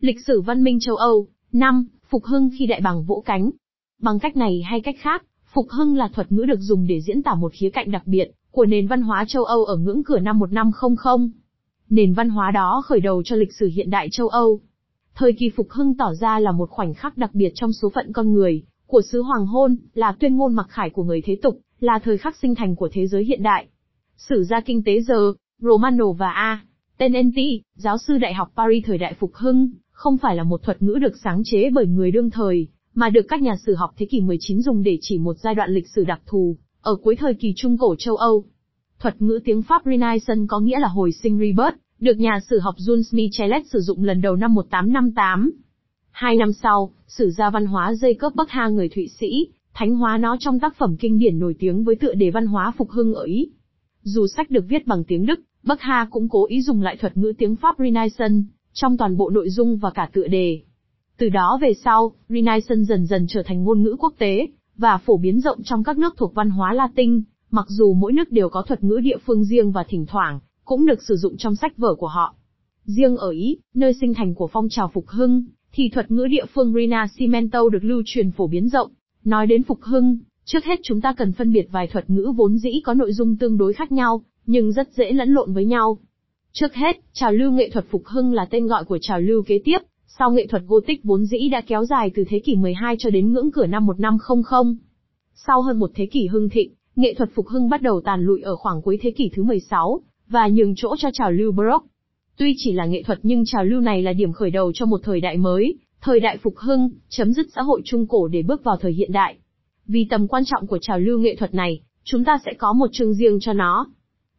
Lịch sử văn minh châu Âu. 5. Phục hưng khi đại bàng vỗ cánh. Bằng cách này hay cách khác, phục hưng là thuật ngữ được dùng để diễn tả một khía cạnh đặc biệt của nền văn hóa châu Âu ở ngưỡng cửa năm 1500. Nền văn hóa đó khởi đầu cho lịch sử hiện đại châu Âu. Thời kỳ phục hưng tỏ ra là một khoảnh khắc đặc biệt trong số phận con người, của xứ hoàng hôn, là tuyên ngôn mặc khải của người thế tục, là thời khắc sinh thành của thế giới hiện đại. Sử gia kinh tế giờ, Romano và A. Tenenti, giáo sư Đại học Paris thời đại phục hưng, không phải là một thuật ngữ được sáng chế bởi người đương thời, mà được các nhà sử học thế kỷ 19 dùng để chỉ một giai đoạn lịch sử đặc thù, ở cuối thời kỳ trung cổ châu Âu. Thuật ngữ tiếng Pháp Renaissance có nghĩa là hồi sinh rebirth, được nhà sử học Jules Michelet sử dụng lần đầu năm 1858. Hai năm sau, sử gia văn hóa Jacob Buckha người Thụy Sĩ, thánh hóa nó trong tác phẩm kinh điển nổi tiếng với tựa đề văn hóa phục hưng ở Ý. Dù sách được viết bằng tiếng Đức, Bắc Hà cũng cố ý dùng lại thuật ngữ tiếng Pháp Renaissance, trong toàn bộ nội dung và cả tựa đề. Từ đó về sau, Renaissance dần dần trở thành ngôn ngữ quốc tế, và phổ biến rộng trong các nước thuộc văn hóa Latin, mặc dù mỗi nước đều có thuật ngữ địa phương riêng và thỉnh thoảng, cũng được sử dụng trong sách vở của họ. Riêng ở Ý, nơi sinh thành của phong trào phục hưng, thì thuật ngữ địa phương Rinascimento được lưu truyền phổ biến rộng. Nói đến phục hưng, trước hết chúng ta cần phân biệt vài thuật ngữ vốn dĩ có nội dung tương đối khác nhau, nhưng rất dễ lẫn lộn với nhau. Trước hết, trào lưu nghệ thuật phục hưng là tên gọi của trào lưu kế tiếp, sau nghệ thuật Gothic vốn dĩ đã kéo dài từ thế kỷ 12 cho đến ngưỡng cửa năm 1500. Sau hơn một thế kỷ hưng thịnh, nghệ thuật phục hưng bắt đầu tàn lụi ở khoảng cuối thế kỷ thứ 16, và nhường chỗ cho trào lưu Baroque. Tuy chỉ là nghệ thuật nhưng trào lưu này là điểm khởi đầu cho một thời đại mới, thời đại phục hưng, chấm dứt xã hội trung cổ để bước vào thời hiện đại. Vì tầm quan trọng của trào lưu nghệ thuật này, chúng ta sẽ có một chương riêng cho nó.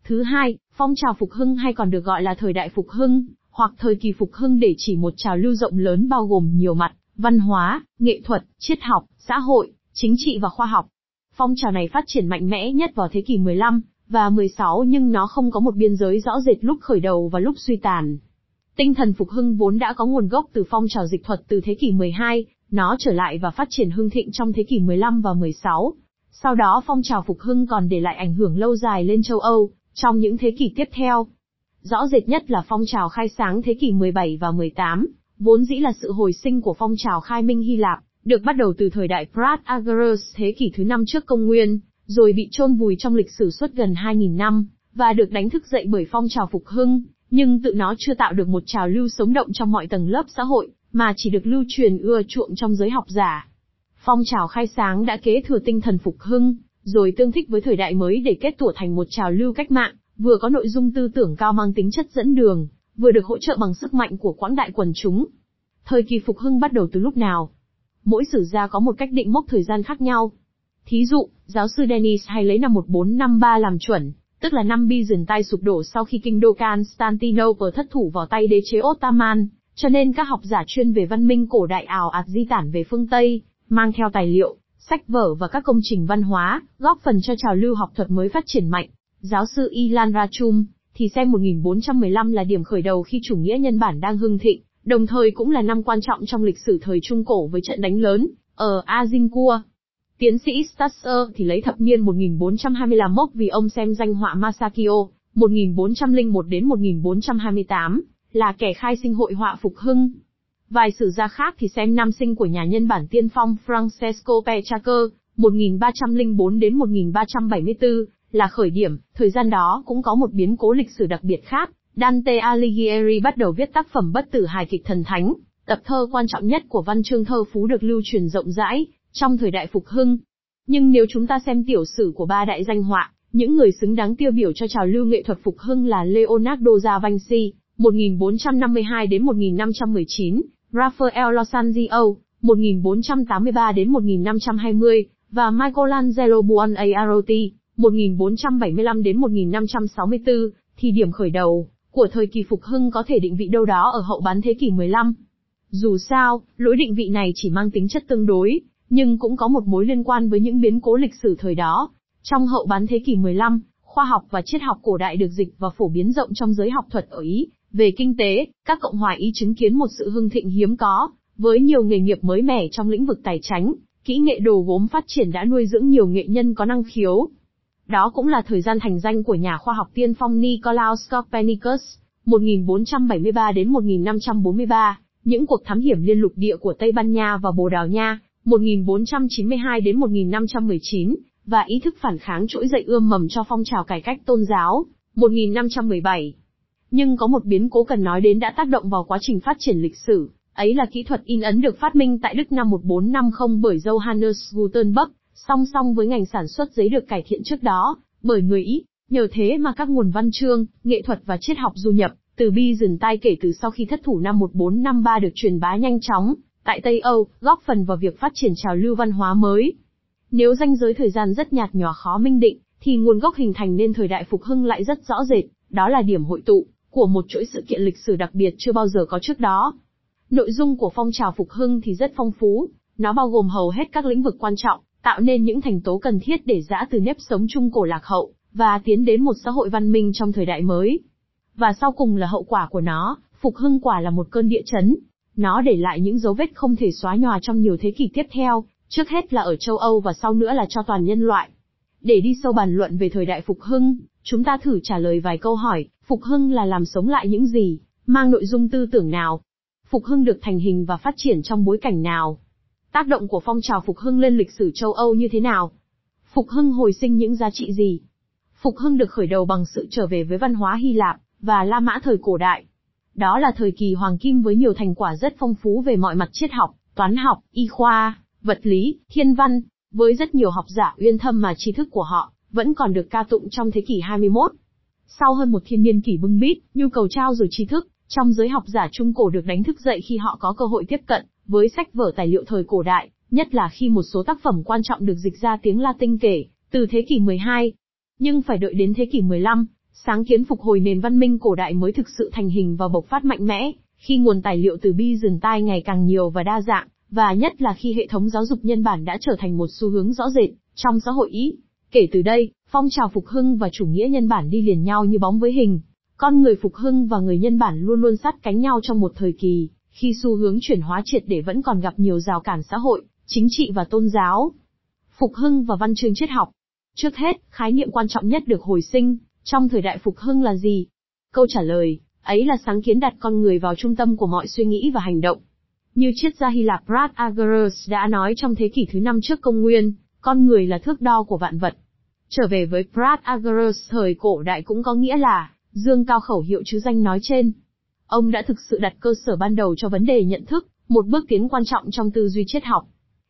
Thứ hai, phong trào phục hưng hay còn được gọi là thời đại phục hưng, hoặc thời kỳ phục hưng để chỉ một trào lưu rộng lớn bao gồm nhiều mặt, văn hóa, nghệ thuật, triết học, xã hội, chính trị và khoa học. Phong trào này phát triển mạnh mẽ nhất vào thế kỷ 15 và 16 nhưng nó không có một biên giới rõ rệt lúc khởi đầu và lúc suy tàn. Tinh thần phục hưng vốn đã có nguồn gốc từ phong trào dịch thuật từ thế kỷ 12, nó trở lại và phát triển hưng thịnh trong thế kỷ 15 và 16. Sau đó phong trào phục hưng còn để lại ảnh hưởng lâu dài lên châu Âu, trong những thế kỷ tiếp theo. Rõ rệt nhất là phong trào khai sáng thế kỷ 17 và 18, vốn dĩ là sự hồi sinh của phong trào khai minh Hy Lạp, được bắt đầu từ thời đại Pratagoras thế kỷ thứ năm trước công nguyên, rồi bị chôn vùi trong lịch sử suốt gần 2.000 năm, và được đánh thức dậy bởi phong trào phục hưng, nhưng tự nó chưa tạo được một trào lưu sống động trong mọi tầng lớp xã hội, mà chỉ được lưu truyền ưa chuộng trong giới học giả. Phong trào khai sáng đã kế thừa tinh thần phục hưng, rồi tương thích với thời đại mới để kết tủa thành một trào lưu cách mạng, vừa có nội dung tư tưởng cao mang tính chất dẫn đường, vừa được hỗ trợ bằng sức mạnh của quãng đại quần chúng. Thời kỳ phục hưng bắt đầu từ lúc nào? Mỗi sử gia có một cách định mốc thời gian khác nhau. Thí dụ, giáo sư Dennis hay lấy năm 1453 làm chuẩn, tức là năm Byzantine sụp đổ sau khi kinh đô Constantinople thất thủ vào tay đế chế Ottoman, cho nên các học giả chuyên về văn minh cổ đại ảo ạt di tản về phương Tây, mang theo tài liệu, sách vở và các công trình văn hóa, góp phần cho trào lưu học thuật mới phát triển mạnh. Giáo sư Ilan Rachum, thì xem 1415 là điểm khởi đầu khi chủ nghĩa nhân bản đang hưng thịnh, đồng thời cũng là năm quan trọng trong lịch sử thời Trung Cổ với trận đánh lớn, ở Azincourt. Tiến sĩ Stasser thì lấy thập niên 1425 mốc vì ông xem danh họa Masakio, 1401 đến 1428, là kẻ khai sinh hội họa phục hưng. Vài sử gia khác thì xem năm sinh của nhà nhân bản tiên phong Francesco Petrarca, 1304 đến 1374, là khởi điểm, thời gian đó cũng có một biến cố lịch sử đặc biệt khác. Dante Alighieri bắt đầu viết tác phẩm bất tử hài kịch thần thánh, tập thơ quan trọng nhất của văn chương thơ phú được lưu truyền rộng rãi, trong thời đại phục hưng. Nhưng nếu chúng ta xem tiểu sử của ba đại danh họa, những người xứng đáng tiêu biểu cho trào lưu nghệ thuật phục hưng là Leonardo da Vinci, 1452 đến 1519, Raphael Losanzio, 1483 đến 1520, và Michelangelo Buonarroti, 1475 đến 1564, thì điểm khởi đầu của thời kỳ phục hưng có thể định vị đâu đó ở hậu bán thế kỷ 15. Dù sao, lỗi định vị này chỉ mang tính chất tương đối, nhưng cũng có một mối liên quan với những biến cố lịch sử thời đó. Trong hậu bán thế kỷ 15, khoa học và triết học cổ đại được dịch và phổ biến rộng trong giới học thuật ở Ý. Về kinh tế, các cộng hòa Ý chứng kiến một sự hưng thịnh hiếm có, với nhiều nghề nghiệp mới mẻ trong lĩnh vực tài chính, kỹ nghệ đồ gốm phát triển đã nuôi dưỡng nhiều nghệ nhân có năng khiếu. Đó cũng là thời gian thành danh của nhà khoa học tiên phong Nicolaus Copernicus, 1473 đến 1543, những cuộc thám hiểm liên lục địa của Tây Ban Nha và Bồ Đào Nha, 1492 đến 1519, và ý thức phản kháng trỗi dậy ươm mầm cho phong trào cải cách tôn giáo, 1517. Nhưng có một biến cố cần nói đến đã tác động vào quá trình phát triển lịch sử, ấy là kỹ thuật in ấn được phát minh tại Đức năm 1450 bởi Johannes Gutenberg, song song với ngành sản xuất giấy được cải thiện trước đó, bởi người Ý. Nhờ thế mà các nguồn văn chương, nghệ thuật và triết học du nhập, từ Byzantine kể từ sau khi thất thủ năm 1453 được truyền bá nhanh chóng, tại Tây Âu, góp phần vào việc phát triển trào lưu văn hóa mới. Nếu ranh giới thời gian rất nhạt nhòa khó minh định, thì nguồn gốc hình thành nên thời đại phục hưng lại rất rõ rệt, đó là điểm hội tụ của một chuỗi sự kiện lịch sử đặc biệt chưa bao giờ có trước đó. Nội dung của phong trào phục hưng thì rất phong phú, nó bao gồm hầu hết các lĩnh vực quan trọng, tạo nên những thành tố cần thiết để giã từ nếp sống trung cổ lạc hậu, và tiến đến một xã hội văn minh trong thời đại mới. Và sau cùng là hậu quả của nó, phục hưng quả là một cơn địa chấn. Nó để lại những dấu vết không thể xóa nhòa trong nhiều thế kỷ tiếp theo, trước hết là ở châu Âu và sau nữa là cho toàn nhân loại. Để đi sâu bàn luận về thời đại phục hưng, chúng ta thử trả lời vài câu hỏi, phục hưng là làm sống lại những gì, mang nội dung tư tưởng nào? Phục hưng được thành hình và phát triển trong bối cảnh nào? Tác động của phong trào phục hưng lên lịch sử châu Âu như thế nào? Phục hưng hồi sinh những giá trị gì? Phục hưng được khởi đầu bằng sự trở về với văn hóa Hy Lạp và La Mã thời cổ đại. Đó là thời kỳ hoàng kim với nhiều thành quả rất phong phú về mọi mặt triết học, toán học, y khoa, vật lý, thiên văn, với rất nhiều học giả uyên thâm mà tri thức của họ vẫn còn được ca tụng trong thế kỷ 21. Sau hơn một thiên niên kỷ bưng bít, nhu cầu trao dồi tri thức trong giới học giả trung cổ được đánh thức dậy khi họ có cơ hội tiếp cận với sách vở tài liệu thời cổ đại, nhất là khi một số tác phẩm quan trọng được dịch ra tiếng Latin kể từ thế kỷ 12. Nhưng phải đợi đến thế kỷ 15, sáng kiến phục hồi nền văn minh cổ đại mới thực sự thành hình và bộc phát mạnh mẽ, khi nguồn tài liệu từ Byzantine ngày càng nhiều và đa dạng, và nhất là khi hệ thống giáo dục nhân bản đã trở thành một xu hướng rõ rệt trong xã hội Ý. Kể từ đây, phong trào phục hưng và chủ nghĩa nhân bản đi liền nhau như bóng với hình. Con người phục hưng và người nhân bản luôn luôn sát cánh nhau trong một thời kỳ, khi xu hướng chuyển hóa triệt để vẫn còn gặp nhiều rào cản xã hội, chính trị và tôn giáo. Phục hưng và văn chương triết học. Trước hết, khái niệm quan trọng nhất được hồi sinh, trong thời đại phục hưng là gì? Câu trả lời, ấy là sáng kiến đặt con người vào trung tâm của mọi suy nghĩ và hành động. Như triết gia Hy Lạp Brad đã nói trong thế kỷ thứ năm trước công nguyên, con người là thước đo của vạn vật. Trở về với Pratagoras thời cổ đại cũng có nghĩa là, dương cao khẩu hiệu chứ danh nói trên. Ông đã thực sự đặt cơ sở ban đầu cho vấn đề nhận thức, một bước tiến quan trọng trong tư duy triết học.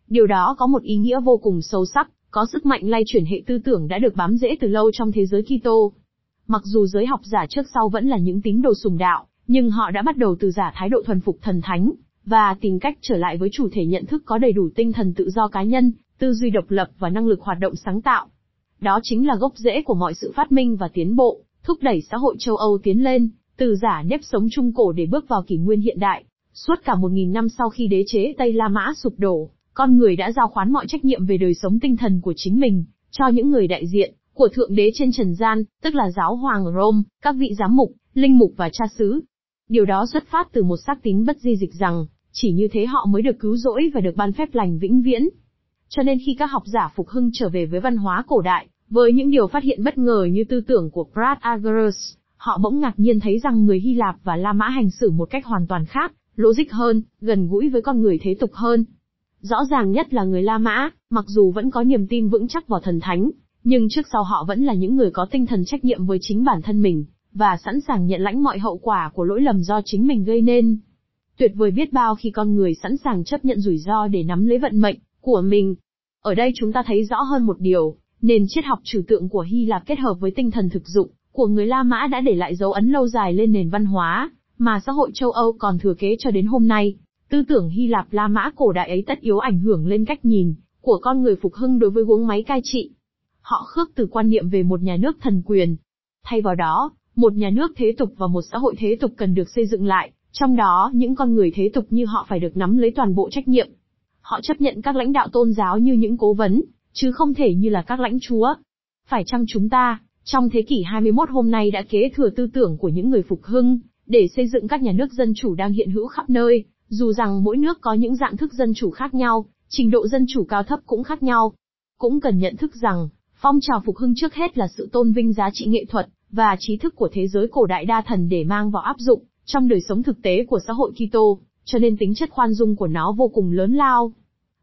Điều đó có một ý nghĩa vô cùng sâu sắc, có sức mạnh lay chuyển hệ tư tưởng đã được bám rễ từ lâu trong thế giới Kitô. Mặc dù giới học giả trước sau vẫn là những tín đồ sùng đạo, nhưng họ đã bắt đầu từ giả thái độ thuần phục thần thánh, và tìm cách trở lại với chủ thể nhận thức có đầy đủ tinh thần tự do cá nhân, tư duy độc lập và năng lực hoạt động sáng tạo. Đó chính là gốc rễ của mọi sự phát minh và tiến bộ, thúc đẩy xã hội châu Âu tiến lên, từ giả nếp sống trung cổ để bước vào kỷ nguyên hiện đại. Suốt cả một nghìn năm sau khi đế chế Tây La Mã sụp đổ, con người đã giao khoán mọi trách nhiệm về đời sống tinh thần của chính mình, cho những người đại diện của Thượng Đế trên trần gian, tức là giáo hoàng Rome, các vị giám mục, linh mục và cha xứ. Điều đó xuất phát từ một xác tín bất di dịch rằng, chỉ như thế họ mới được cứu rỗi và được ban phép lành vĩnh viễn. Cho nên khi các học giả phục hưng trở về với văn hóa cổ đại, với những điều phát hiện bất ngờ như tư tưởng của Pratagoras, họ bỗng ngạc nhiên thấy rằng người Hy Lạp và La Mã hành xử một cách hoàn toàn khác, logic hơn, gần gũi với con người thế tục hơn. Rõ ràng nhất là người La Mã, mặc dù vẫn có niềm tin vững chắc vào thần thánh, nhưng trước sau họ vẫn là những người có tinh thần trách nhiệm với chính bản thân mình, và sẵn sàng nhận lãnh mọi hậu quả của lỗi lầm do chính mình gây nên. Tuyệt vời biết bao khi con người sẵn sàng chấp nhận rủi ro để nắm lấy vận mệnh của mình. Ở đây chúng ta thấy rõ hơn một điều, nền triết học trừu tượng của Hy Lạp kết hợp với tinh thần thực dụng của người La Mã đã để lại dấu ấn lâu dài lên nền văn hóa mà xã hội châu Âu còn thừa kế cho đến hôm nay. Tư tưởng Hy Lạp La Mã cổ đại ấy tất yếu ảnh hưởng lên cách nhìn của con người phục hưng đối với guống máy cai trị. Họ khước từ quan niệm về một nhà nước thần quyền. Thay vào đó, một nhà nước thế tục và một xã hội thế tục cần được xây dựng lại, trong đó những con người thế tục như họ phải được nắm lấy toàn bộ trách nhiệm. Họ chấp nhận các lãnh đạo tôn giáo như những cố vấn, chứ không thể như là các lãnh chúa. Phải chăng chúng ta, trong thế kỷ 21 hôm nay đã kế thừa tư tưởng của những người phục hưng, để xây dựng các nhà nước dân chủ đang hiện hữu khắp nơi, dù rằng mỗi nước có những dạng thức dân chủ khác nhau, trình độ dân chủ cao thấp cũng khác nhau. Cũng cần nhận thức rằng, phong trào phục hưng trước hết là sự tôn vinh giá trị nghệ thuật, và trí thức của thế giới cổ đại đa thần để mang vào áp dụng, trong đời sống thực tế của xã hội Kitô, cho nên tính chất khoan dung của nó vô cùng lớn lao.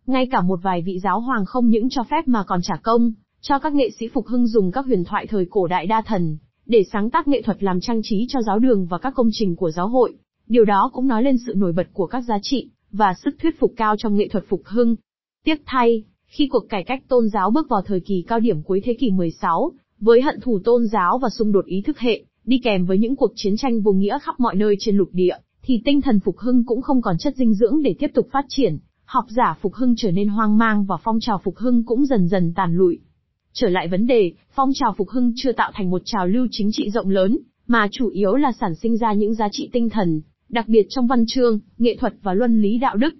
Ngay cả một vài vị giáo hoàng không những cho phép mà còn trả công, cho các nghệ sĩ phục hưng dùng các huyền thoại thời cổ đại đa thần, để sáng tác nghệ thuật làm trang trí cho giáo đường và các công trình của giáo hội. Điều đó cũng nói lên sự nổi bật của các giá trị, và sức thuyết phục cao trong nghệ thuật phục hưng. Tiếc thay, khi cuộc cải cách tôn giáo bước vào thời kỳ cao điểm cuối thế kỷ 16, với hận thù tôn giáo và xung đột ý thức hệ, đi kèm với những cuộc chiến tranh vô nghĩa khắp mọi nơi trên lục địa, thì tinh thần phục hưng cũng không còn chất dinh dưỡng để tiếp tục phát triển, học giả phục hưng trở nên hoang mang và phong trào phục hưng cũng dần dần tàn lụi. Trở lại vấn đề, phong trào phục hưng chưa tạo thành một trào lưu chính trị rộng lớn, mà chủ yếu là sản sinh ra những giá trị tinh thần, đặc biệt trong văn chương, nghệ thuật và luân lý đạo đức.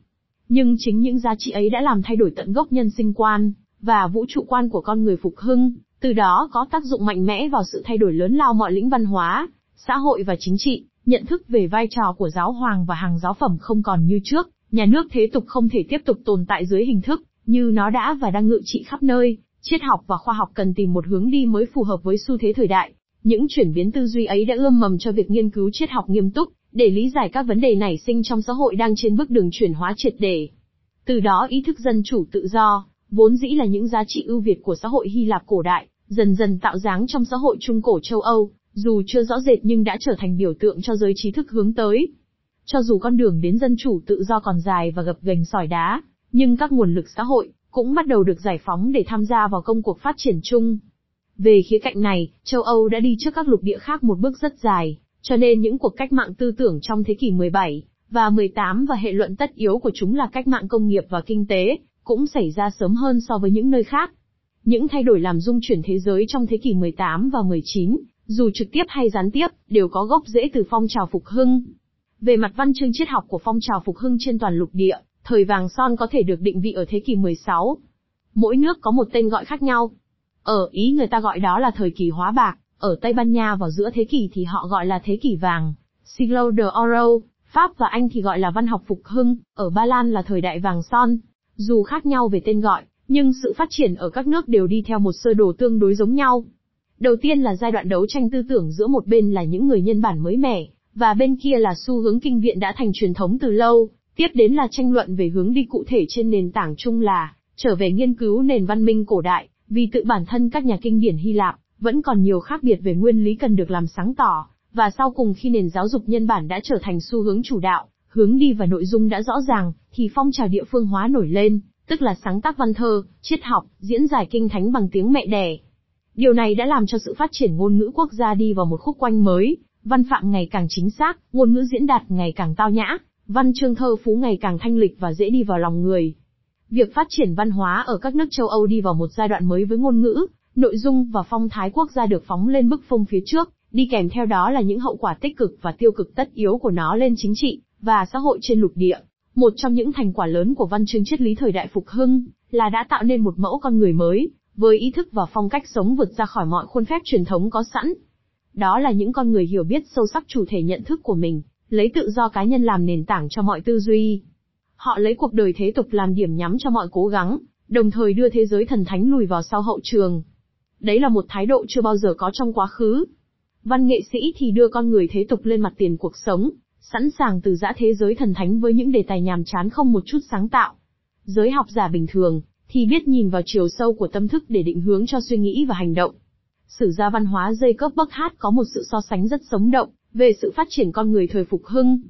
Nhưng chính những giá trị ấy đã làm thay đổi tận gốc nhân sinh quan, và vũ trụ quan của con người phục hưng, từ đó có tác dụng mạnh mẽ vào sự thay đổi lớn lao mọi lĩnh văn hóa, xã hội và chính trị, nhận thức về vai trò của giáo hoàng và hàng giáo phẩm không còn như trước, nhà nước thế tục không thể tiếp tục tồn tại dưới hình thức, như nó đã và đang ngự trị khắp nơi, triết học và khoa học cần tìm một hướng đi mới phù hợp với xu thế thời đại. Những chuyển biến tư duy ấy đã ươm mầm cho việc nghiên cứu triết học nghiêm túc, để lý giải các vấn đề nảy sinh trong xã hội đang trên bước đường chuyển hóa triệt để. Từ đó ý thức dân chủ tự do, vốn dĩ là những giá trị ưu việt của xã hội Hy Lạp cổ đại, dần dần tạo dáng trong xã hội Trung Cổ châu Âu, dù chưa rõ rệt nhưng đã trở thành biểu tượng cho giới trí thức hướng tới. Cho dù con đường đến dân chủ tự do còn dài và gập ghềnh sỏi đá, nhưng các nguồn lực xã hội cũng bắt đầu được giải phóng để tham gia vào công cuộc phát triển chung. Về khía cạnh này, châu Âu đã đi trước các lục địa khác một bước rất dài, cho nên những cuộc cách mạng tư tưởng trong thế kỷ 17 và 18 và hệ luận tất yếu của chúng là cách mạng công nghiệp và kinh tế, cũng xảy ra sớm hơn so với những nơi khác. Những thay đổi làm dung chuyển thế giới trong thế kỷ 18 và 19, dù trực tiếp hay gián tiếp, đều có gốc rễ từ phong trào phục hưng. Về mặt văn chương triết học của phong trào phục hưng trên toàn lục địa, thời vàng son có thể được định vị ở thế kỷ 16. Mỗi nước có một tên gọi khác nhau. Ở Ý người ta gọi đó là thời kỳ hóa bạc, ở Tây Ban Nha vào giữa thế kỷ thì họ gọi là thế kỷ vàng, Siglo de Oro, Pháp và Anh thì gọi là văn học phục hưng, ở Ba Lan là thời đại vàng son. Dù khác nhau về tên gọi, nhưng sự phát triển ở các nước đều đi theo một sơ đồ tương đối giống nhau. Đầu tiên là giai đoạn đấu tranh tư tưởng giữa một bên là những người nhân bản mới mẻ, và bên kia là xu hướng kinh viện đã thành truyền thống từ lâu, tiếp đến là tranh luận về hướng đi cụ thể trên nền tảng chung là trở về nghiên cứu nền văn minh cổ đại, vì tự bản thân các nhà kinh điển Hy Lạp vẫn còn nhiều khác biệt về nguyên lý cần được làm sáng tỏ, và sau cùng khi nền giáo dục nhân bản đã trở thành xu hướng chủ đạo, hướng đi và nội dung đã rõ ràng, thì phong trào địa phương hóa nổi lên, tức là sáng tác văn thơ, triết học, diễn giải kinh thánh bằng tiếng mẹ đẻ. Điều này đã làm cho sự phát triển ngôn ngữ quốc gia đi vào một khúc quanh mới, văn phạm ngày càng chính xác, ngôn ngữ diễn đạt ngày càng tao nhã, văn chương thơ phú ngày càng thanh lịch và dễ đi vào lòng người. Việc phát triển văn hóa ở các nước châu Âu đi vào một giai đoạn mới với ngôn ngữ, nội dung và phong thái quốc gia được phóng lên bức phong phía trước, đi kèm theo đó là những hậu quả tích cực và tiêu cực tất yếu của nó lên chính trị và xã hội trên lục địa. Một trong những thành quả lớn của văn chương triết lý thời đại phục hưng là đã tạo nên một mẫu con người mới, với ý thức và phong cách sống vượt ra khỏi mọi khuôn phép truyền thống có sẵn. Đó là những con người hiểu biết sâu sắc chủ thể nhận thức của mình, lấy tự do cá nhân làm nền tảng cho mọi tư duy. Họ lấy cuộc đời thế tục làm điểm nhắm cho mọi cố gắng, đồng thời đưa thế giới thần thánh lùi vào sau hậu trường. Đấy là một thái độ chưa bao giờ có trong quá khứ. Văn nghệ sĩ thì đưa con người thế tục lên mặt tiền cuộc sống, sẵn sàng từ giã thế giới thần thánh với những đề tài nhàm chán không một chút sáng tạo. Giới học giả bình thường, thì biết nhìn vào chiều sâu của tâm thức để định hướng cho suy nghĩ và hành động. Sử gia văn hóa Jacob Burckhardt có một sự so sánh rất sống động, về sự phát triển con người thời phục hưng.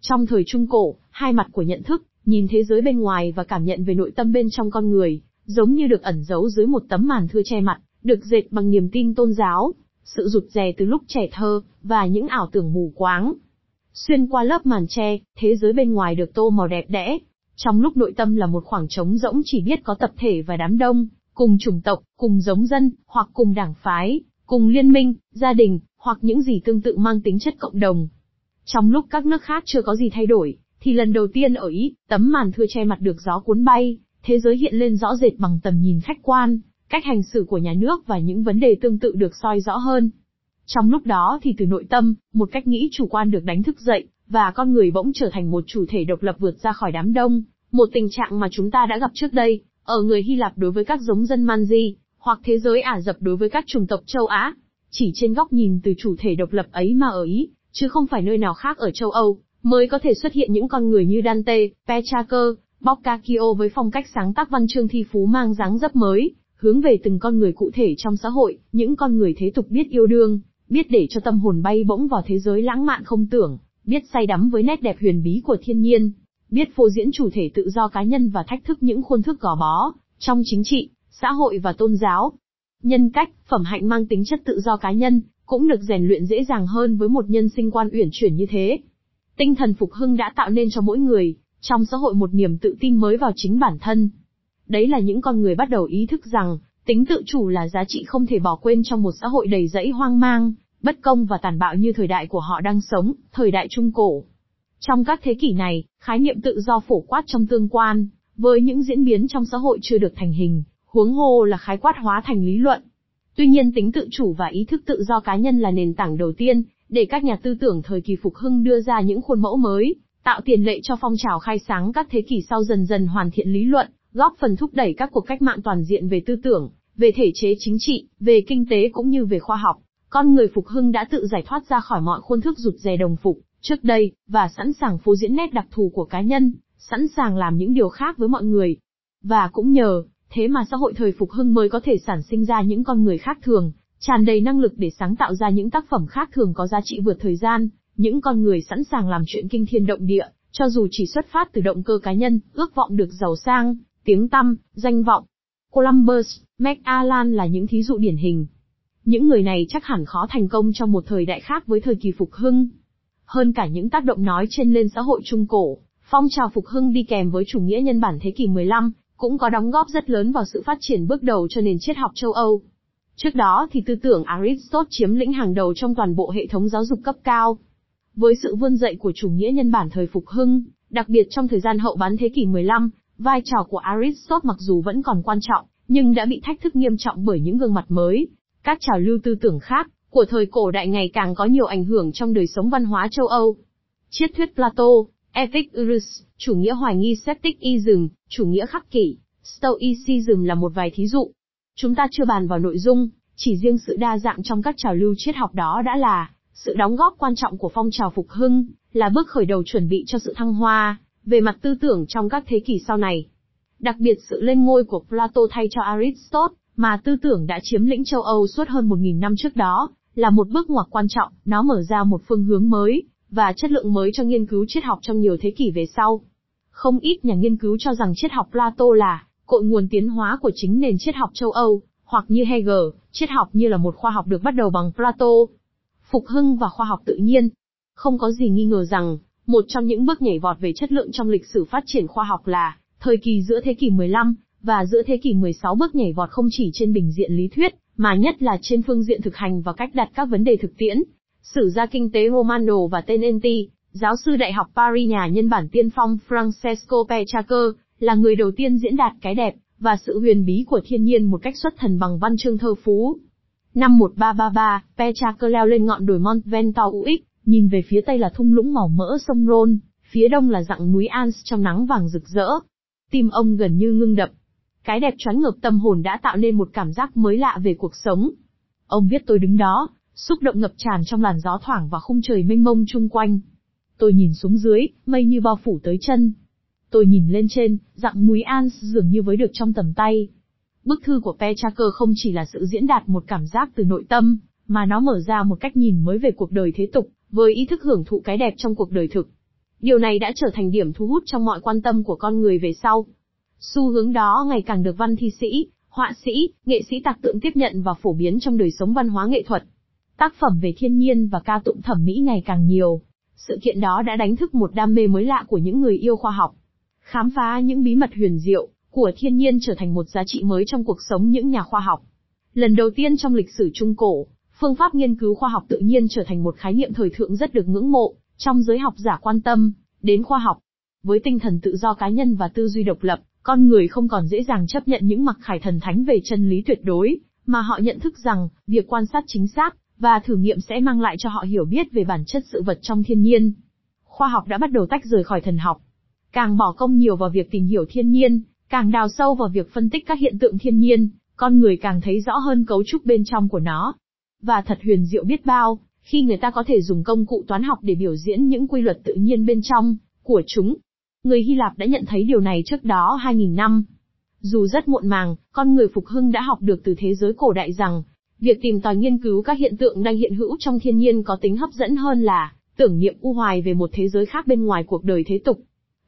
Trong thời Trung Cổ, hai mặt của nhận thức, nhìn thế giới bên ngoài và cảm nhận về nội tâm bên trong con người, giống như được ẩn giấu dưới một tấm màn thưa che mặt, được dệt bằng niềm tin tôn giáo, sự rụt rè từ lúc trẻ thơ, và những ảo tưởng mù quáng. Xuyên qua lớp màn che, thế giới bên ngoài được tô màu đẹp đẽ. Trong lúc nội tâm là một khoảng trống rỗng chỉ biết có tập thể và đám đông, cùng chủng tộc, cùng giống dân, hoặc cùng đảng phái, cùng liên minh, gia đình, hoặc những gì tương tự mang tính chất cộng đồng. Trong lúc các nước khác chưa có gì thay đổi, thì lần đầu tiên ở Ý, tấm màn thưa che mặt được gió cuốn bay, thế giới hiện lên rõ rệt bằng tầm nhìn khách quan, cách hành xử của nhà nước và những vấn đề tương tự được soi rõ hơn. Trong lúc đó thì từ nội tâm, một cách nghĩ chủ quan được đánh thức dậy, và con người bỗng trở thành một chủ thể độc lập vượt ra khỏi đám đông, một tình trạng mà chúng ta đã gặp trước đây, ở người Hy Lạp đối với các giống dân Manji, hoặc thế giới Ả Rập đối với các chủng tộc châu Á. Chỉ trên góc nhìn từ chủ thể độc lập ấy mà ở Ý, chứ không phải nơi nào khác ở châu Âu, mới có thể xuất hiện những con người như Dante, Petrarca, Boccaccio với phong cách sáng tác văn chương thi phú mang dáng dấp mới, hướng về từng con người cụ thể trong xã hội, những con người thế tục biết yêu đương, biết để cho tâm hồn bay bổng vào thế giới lãng mạn không tưởng, biết say đắm với nét đẹp huyền bí của thiên nhiên, biết phô diễn chủ thể tự do cá nhân và thách thức những khuôn thức gò bó, trong chính trị, xã hội và tôn giáo. Nhân cách, phẩm hạnh mang tính chất tự do cá nhân, cũng được rèn luyện dễ dàng hơn với một nhân sinh quan uyển chuyển như thế. Tinh thần phục hưng đã tạo nên cho mỗi người, trong xã hội một niềm tự tin mới vào chính bản thân. Đấy là những con người bắt đầu ý thức rằng, tính tự chủ là giá trị không thể bỏ quên trong một xã hội đầy rẫy hoang mang, bất công và tàn bạo như thời đại của họ đang sống, thời đại trung cổ. Trong các thế kỷ này, khái niệm tự do phổ quát trong tương quan, với những diễn biến trong xã hội chưa được thành hình, huống hồ là khái quát hóa thành lý luận. Tuy nhiên tính tự chủ và ý thức tự do cá nhân là nền tảng đầu tiên, để các nhà tư tưởng thời kỳ phục hưng đưa ra những khuôn mẫu mới, tạo tiền lệ cho phong trào khai sáng các thế kỷ sau dần dần hoàn thiện lý luận, góp phần thúc đẩy các cuộc cách mạng toàn diện về tư tưởng, về thể chế chính trị, về kinh tế cũng như về khoa học. Con người phục hưng đã tự giải thoát ra khỏi mọi khuôn thức rụt rè đồng phục, trước đây, và sẵn sàng phô diễn nét đặc thù của cá nhân, sẵn sàng làm những điều khác với mọi người. Và cũng nhờ, thế mà xã hội thời phục hưng mới có thể sản sinh ra những con người khác thường, tràn đầy năng lực để sáng tạo ra những tác phẩm khác thường có giá trị vượt thời gian, những con người sẵn sàng làm chuyện kinh thiên động địa, cho dù chỉ xuất phát từ động cơ cá nhân, ước vọng được giàu sang, tiếng tăm, danh vọng. Columbus, MacAllan là những thí dụ điển hình. Những người này chắc hẳn khó thành công trong một thời đại khác với thời kỳ phục hưng. Hơn cả những tác động nói trên lên xã hội trung cổ, phong trào phục hưng đi kèm với chủ nghĩa nhân bản thế kỷ 15, cũng có đóng góp rất lớn vào sự phát triển bước đầu cho nền triết học châu Âu. Trước đó thì tư tưởng Aristotle chiếm lĩnh hàng đầu trong toàn bộ hệ thống giáo dục cấp cao. Với sự vươn dậy của chủ nghĩa nhân bản thời phục hưng, đặc biệt trong thời gian hậu bán thế kỷ 15, vai trò của Aristotle mặc dù vẫn còn quan trọng, nhưng đã bị thách thức nghiêm trọng bởi những gương mặt mới. Các trào lưu tư tưởng khác, của thời cổ đại ngày càng có nhiều ảnh hưởng trong đời sống văn hóa châu Âu. Triết thuyết Plato, Epicurus, chủ nghĩa hoài nghi skepticism, chủ nghĩa khắc kỷ, Stoicism là một vài thí dụ. Chúng ta chưa bàn vào nội dung, chỉ riêng sự đa dạng trong các trào lưu triết học đó đã là sự đóng góp quan trọng của phong trào phục hưng, là bước khởi đầu chuẩn bị cho sự thăng hoa về mặt tư tưởng trong các thế kỷ sau này. Đặc biệt sự lên ngôi của Plato thay cho Aristotle, mà tư tưởng đã chiếm lĩnh châu Âu suốt hơn 1.000 năm trước đó, là một bước ngoặt quan trọng, nó mở ra một phương hướng mới, và chất lượng mới cho nghiên cứu triết học trong nhiều thế kỷ về sau. Không ít nhà nghiên cứu cho rằng triết học Plato là cội nguồn tiến hóa của chính nền triết học châu Âu, hoặc như Hegel, triết học như là một khoa học được bắt đầu bằng Plato. Phục hưng và khoa học tự nhiên. Không có gì nghi ngờ rằng, một trong những bước nhảy vọt về chất lượng trong lịch sử phát triển khoa học là, thời kỳ giữa thế kỷ 15, và giữa thế kỷ 16 bước nhảy vọt không chỉ trên bình diện lý thuyết, mà nhất là trên phương diện thực hành và cách đặt các vấn đề thực tiễn. Sử gia kinh tế Romano và Tenenti, giáo sư đại học Paris nhà nhân bản tiên phong Francesco Petrarca, là người đầu tiên diễn đạt cái đẹp, và sự huyền bí của thiên nhiên một cách xuất thần bằng văn chương thơ phú. Năm 1333, Petrarca leo lên ngọn đồi Mont Ventoux nhìn về phía tây là thung lũng màu mỡ sông Rhône, phía đông là dặng núi Alps trong nắng vàng rực rỡ. Tim ông gần như ngưng đập. Cái đẹp choáng ngợp tâm hồn đã tạo nên một cảm giác mới lạ về cuộc sống. Ông biết tôi đứng đó, xúc động ngập tràn trong làn gió thoảng và khung trời mênh mông chung quanh. Tôi nhìn xuống dưới, mây như bao phủ tới chân. Tôi nhìn lên trên, dặng núi Alps dường như với được trong tầm tay. Bức thư của Petraker không chỉ là sự diễn đạt một cảm giác từ nội tâm, mà nó mở ra một cách nhìn mới về cuộc đời thế tục, với ý thức hưởng thụ cái đẹp trong cuộc đời thực. Điều này đã trở thành điểm thu hút trong mọi quan tâm của con người về sau. Xu hướng đó ngày càng được văn thi sĩ, họa sĩ, nghệ sĩ tạc tượng tiếp nhận và phổ biến trong đời sống văn hóa nghệ thuật. Tác phẩm về thiên nhiên và ca tụng thẩm mỹ ngày càng nhiều. Sự kiện đó đã đánh thức một đam mê mới lạ của những người yêu khoa học. Khám phá những bí mật huyền diệu của thiên nhiên trở thành một giá trị mới trong cuộc sống những nhà khoa học. Lần đầu tiên trong lịch sử Trung Cổ, phương pháp nghiên cứu khoa học tự nhiên trở thành một khái niệm thời thượng rất được ngưỡng mộ, trong giới học giả quan tâm đến khoa học. Với tinh thần tự do cá nhân và tư duy độc lập, con người không còn dễ dàng chấp nhận những mặc khải thần thánh về chân lý tuyệt đối, mà họ nhận thức rằng, việc quan sát chính xác, và thử nghiệm sẽ mang lại cho họ hiểu biết về bản chất sự vật trong thiên nhiên. Khoa học đã bắt đầu tách rời khỏi thần học. Càng bỏ công nhiều vào việc tìm hiểu thiên nhiên, càng đào sâu vào việc phân tích các hiện tượng thiên nhiên, con người càng thấy rõ hơn cấu trúc bên trong của nó. Và thật huyền diệu biết bao, khi người ta có thể dùng công cụ toán học để biểu diễn những quy luật tự nhiên bên trong của chúng. Người Hy Lạp đã nhận thấy điều này trước đó 2.000 năm. Dù rất muộn màng, con người phục hưng đã học được từ thế giới cổ đại rằng, việc tìm tòi nghiên cứu các hiện tượng đang hiện hữu trong thiên nhiên có tính hấp dẫn hơn là tưởng niệm u hoài về một thế giới khác bên ngoài cuộc đời thế tục.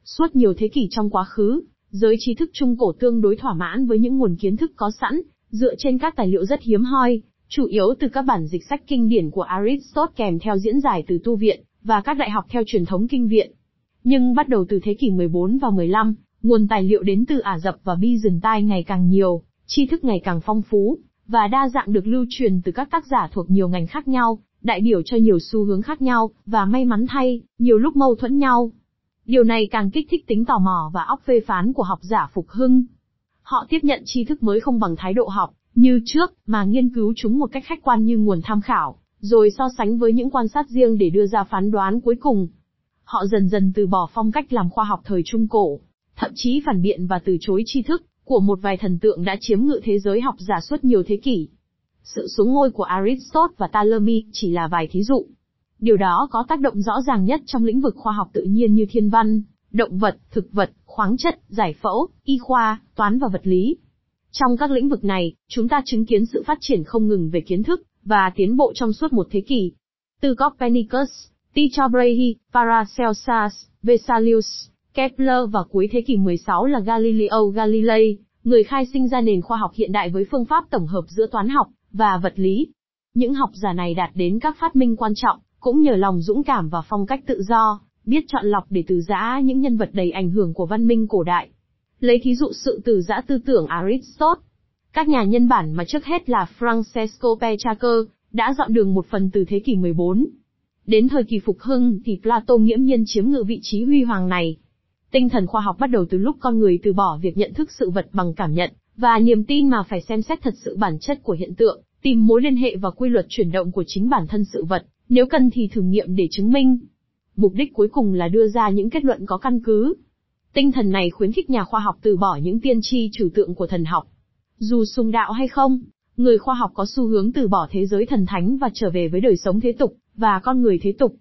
Suốt nhiều thế kỷ trong quá khứ, giới trí thức trung cổ tương đối thỏa mãn với những nguồn kiến thức có sẵn, dựa trên các tài liệu rất hiếm hoi, chủ yếu từ các bản dịch sách kinh điển của Aristotle kèm theo diễn giải từ tu viện, và các đại học theo truyền thống kinh viện. Nhưng bắt đầu từ thế kỷ 14 và 15, nguồn tài liệu đến từ Ả Rập và Byzantine ngày càng nhiều, tri thức ngày càng phong phú, và đa dạng được lưu truyền từ các tác giả thuộc nhiều ngành khác nhau, đại biểu cho nhiều xu hướng khác nhau, và may mắn thay, nhiều lúc mâu thuẫn nhau. Điều này càng kích thích tính tò mò và óc phê phán của học giả Phục Hưng. Họ tiếp nhận tri thức mới không bằng thái độ học, như trước, mà nghiên cứu chúng một cách khách quan như nguồn tham khảo, rồi so sánh với những quan sát riêng để đưa ra phán đoán cuối cùng. Họ dần dần từ bỏ phong cách làm khoa học thời Trung Cổ, thậm chí phản biện và từ chối tri thức, của một vài thần tượng đã chiếm ngự thế giới học giả suốt nhiều thế kỷ. Sự xuống ngôi của Aristotle và Ptolemy chỉ là vài thí dụ. Điều đó có tác động rõ ràng nhất trong lĩnh vực khoa học tự nhiên như thiên văn, động vật, thực vật, khoáng chất, giải phẫu, y khoa, toán và vật lý. Trong các lĩnh vực này, chúng ta chứng kiến sự phát triển không ngừng về kiến thức, và tiến bộ trong suốt một thế kỷ. Từ Copernicus, Tycho Brahe, Paracelsus, Vesalius, Kepler và cuối thế kỷ 16 là Galileo Galilei, người khai sinh ra nền khoa học hiện đại với phương pháp tổng hợp giữa toán học và vật lý. Những học giả này đạt đến các phát minh quan trọng, cũng nhờ lòng dũng cảm và phong cách tự do, biết chọn lọc để từ giã những nhân vật đầy ảnh hưởng của văn minh cổ đại. Lấy thí dụ sự từ giã tư tưởng Aristotle. Các nhà nhân bản mà trước hết là Francesco Petrarca, đã dọn đường một phần từ thế kỷ 14. Đến thời kỳ phục hưng thì Plato nghiễm nhiên chiếm ngự vị trí huy hoàng này. Tinh thần khoa học bắt đầu từ lúc con người từ bỏ việc nhận thức sự vật bằng cảm nhận, và niềm tin mà phải xem xét thật sự bản chất của hiện tượng, tìm mối liên hệ và quy luật chuyển động của chính bản thân sự vật, nếu cần thì thử nghiệm để chứng minh. Mục đích cuối cùng là đưa ra những kết luận có căn cứ. Tinh thần này khuyến khích nhà khoa học từ bỏ những tiên tri trừu tượng của thần học. Dù sùng đạo hay không, người khoa học có xu hướng từ bỏ thế giới thần thánh và trở về với đời sống thế tục, và con người thế tục.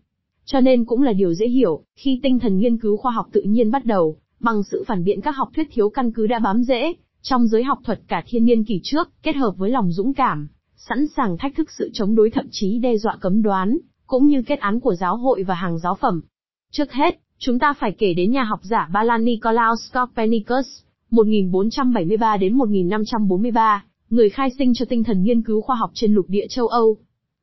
Cho nên cũng là điều dễ hiểu, khi tinh thần nghiên cứu khoa học tự nhiên bắt đầu, bằng sự phản biện các học thuyết thiếu căn cứ đã bám rễ, trong giới học thuật cả thiên niên kỷ trước, kết hợp với lòng dũng cảm, sẵn sàng thách thức sự chống đối thậm chí đe dọa cấm đoán, cũng như kết án của giáo hội và hàng giáo phẩm. Trước hết, chúng ta phải kể đến nhà học giả Ba Lan Nicolaus Copernicus, 1473 đến 1543, người khai sinh cho tinh thần nghiên cứu khoa học trên lục địa châu Âu.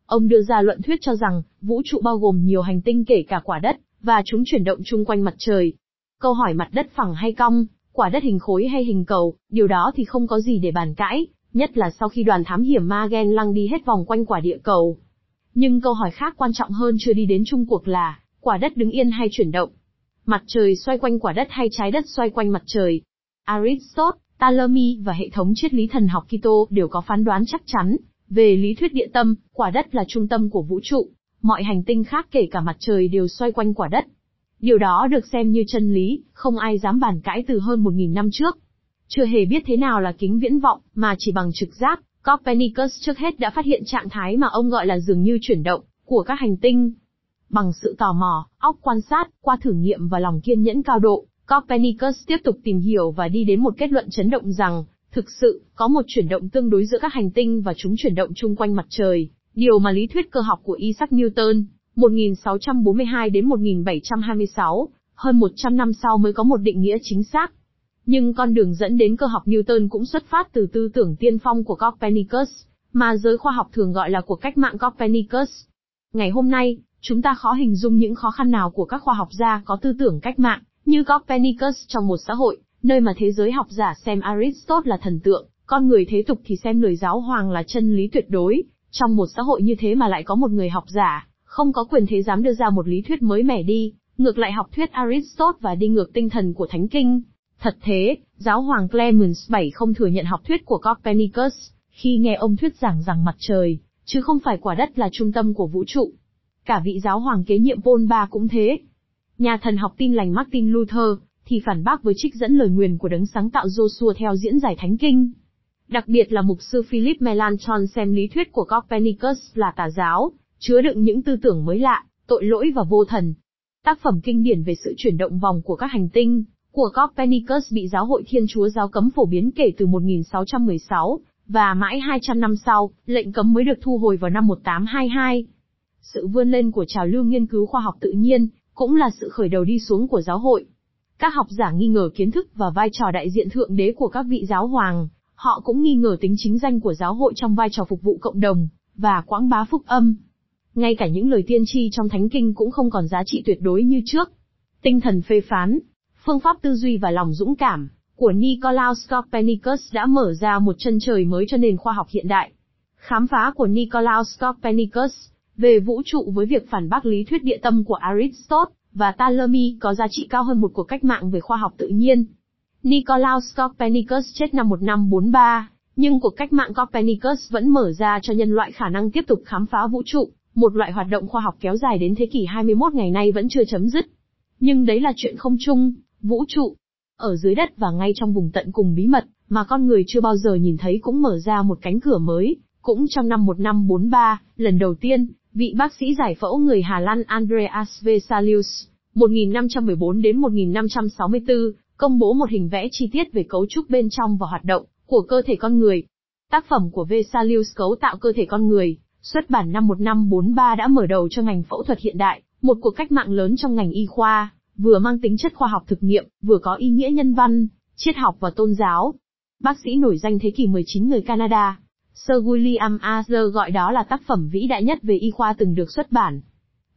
Ông đưa ra luận thuyết cho rằng, vũ trụ bao gồm nhiều hành tinh kể cả quả đất, và chúng chuyển động chung quanh mặt trời. Câu hỏi mặt đất phẳng hay cong, quả đất hình khối hay hình cầu, điều đó thì không có gì để bàn cãi, nhất là sau khi đoàn thám hiểm Magen lăng đi hết vòng quanh quả địa cầu. Nhưng câu hỏi khác quan trọng hơn chưa đi đến chung cuộc là, quả đất đứng yên hay chuyển động? Mặt trời xoay quanh quả đất hay trái đất xoay quanh mặt trời? Aristotle, Ptolemy và hệ thống triết lý thần học Kitô đều có phán đoán chắc chắn về lý thuyết địa tâm, quả đất là trung tâm của vũ trụ, mọi hành tinh khác kể cả mặt trời đều xoay quanh quả đất. Điều đó được xem như chân lý, không ai dám bàn cãi từ hơn 1.000 năm trước. Chưa hề biết thế nào là kính viễn vọng, mà chỉ bằng trực giác, Copernicus trước hết đã phát hiện trạng thái mà ông gọi là dường như chuyển động, của các hành tinh. Bằng sự tò mò, óc quan sát, qua thử nghiệm và lòng kiên nhẫn cao độ, Copernicus tiếp tục tìm hiểu và đi đến một kết luận chấn động rằng, thực sự, có một chuyển động tương đối giữa các hành tinh và chúng chuyển động chung quanh mặt trời, điều mà lý thuyết cơ học của Isaac Newton, 1642 đến 1726, hơn 100 năm sau mới có một định nghĩa chính xác. Nhưng con đường dẫn đến cơ học Newton cũng xuất phát từ tư tưởng tiên phong của Copernicus, mà giới khoa học thường gọi là cuộc cách mạng Copernicus. Ngày hôm nay, chúng ta khó hình dung những khó khăn nào của các khoa học gia có tư tưởng cách mạng, như Copernicus trong một xã hội, nơi mà thế giới học giả xem Aristotle là thần tượng, con người thế tục thì xem lời giáo hoàng là chân lý tuyệt đối. Trong một xã hội như thế mà lại có một người học giả, không có quyền thế dám đưa ra một lý thuyết mới mẻ đi, ngược lại học thuyết Aristotle và đi ngược tinh thần của Thánh Kinh. Thật thế, giáo hoàng Clemens VII không thừa nhận học thuyết của Copernicus, khi nghe ông thuyết giảng rằng mặt trời, chứ không phải quả đất là trung tâm của vũ trụ. Cả vị giáo hoàng kế nhiệm Paul III cũng thế. Nhà thần học tin lành Martin Luther, thì phản bác với trích dẫn lời nguyền của đấng sáng tạo Joshua theo diễn giải Thánh Kinh. Đặc biệt là mục sư Philip Melanchthon xem lý thuyết của Copernicus là tà giáo, chứa đựng những tư tưởng mới lạ, tội lỗi và vô thần. Tác phẩm kinh điển về sự chuyển động vòng của các hành tinh, của Copernicus bị giáo hội Thiên Chúa giáo cấm phổ biến kể từ 1616, và mãi 200 năm sau, lệnh cấm mới được thu hồi vào năm 1822. Sự vươn lên của trào lưu nghiên cứu khoa học tự nhiên, cũng là sự khởi đầu đi xuống của giáo hội. Các học giả nghi ngờ kiến thức và vai trò đại diện thượng đế của các vị giáo hoàng, họ cũng nghi ngờ tính chính danh của giáo hội trong vai trò phục vụ cộng đồng, và quảng bá phúc âm. Ngay cả những lời tiên tri trong thánh kinh cũng không còn giá trị tuyệt đối như trước. Tinh thần phê phán, phương pháp tư duy và lòng dũng cảm của Nicolaus Copernicus đã mở ra một chân trời mới cho nền khoa học hiện đại. Khám phá của Nicolaus Copernicus về vũ trụ với việc phản bác lý thuyết địa tâm của Aristotle và Ptolemy có giá trị cao hơn một cuộc cách mạng về khoa học tự nhiên. Nicolaus Copernicus chết năm 1543, nhưng cuộc cách mạng Copernicus vẫn mở ra cho nhân loại khả năng tiếp tục khám phá vũ trụ, một loại hoạt động khoa học kéo dài đến thế kỷ 21 ngày nay vẫn chưa chấm dứt. Nhưng đấy là chuyện không chung, vũ trụ, ở dưới đất và ngay trong vùng tận cùng bí mật, mà con người chưa bao giờ nhìn thấy cũng mở ra một cánh cửa mới. Cũng trong năm 1543, lần đầu tiên, vị bác sĩ giải phẫu người Hà Lan Andreas Vesalius, 1514 đến 1564, công bố một hình vẽ chi tiết về cấu trúc bên trong và hoạt động của cơ thể con người. Tác phẩm của Vesalius cấu tạo cơ thể con người, xuất bản năm 1543 đã mở đầu cho ngành phẫu thuật hiện đại, một cuộc cách mạng lớn trong ngành y khoa vừa mang tính chất khoa học thực nghiệm, vừa có ý nghĩa nhân văn, triết học và tôn giáo. Bác sĩ nổi danh thế kỷ 19 người Canada, Sir William Asler gọi đó là tác phẩm vĩ đại nhất về y khoa từng được xuất bản.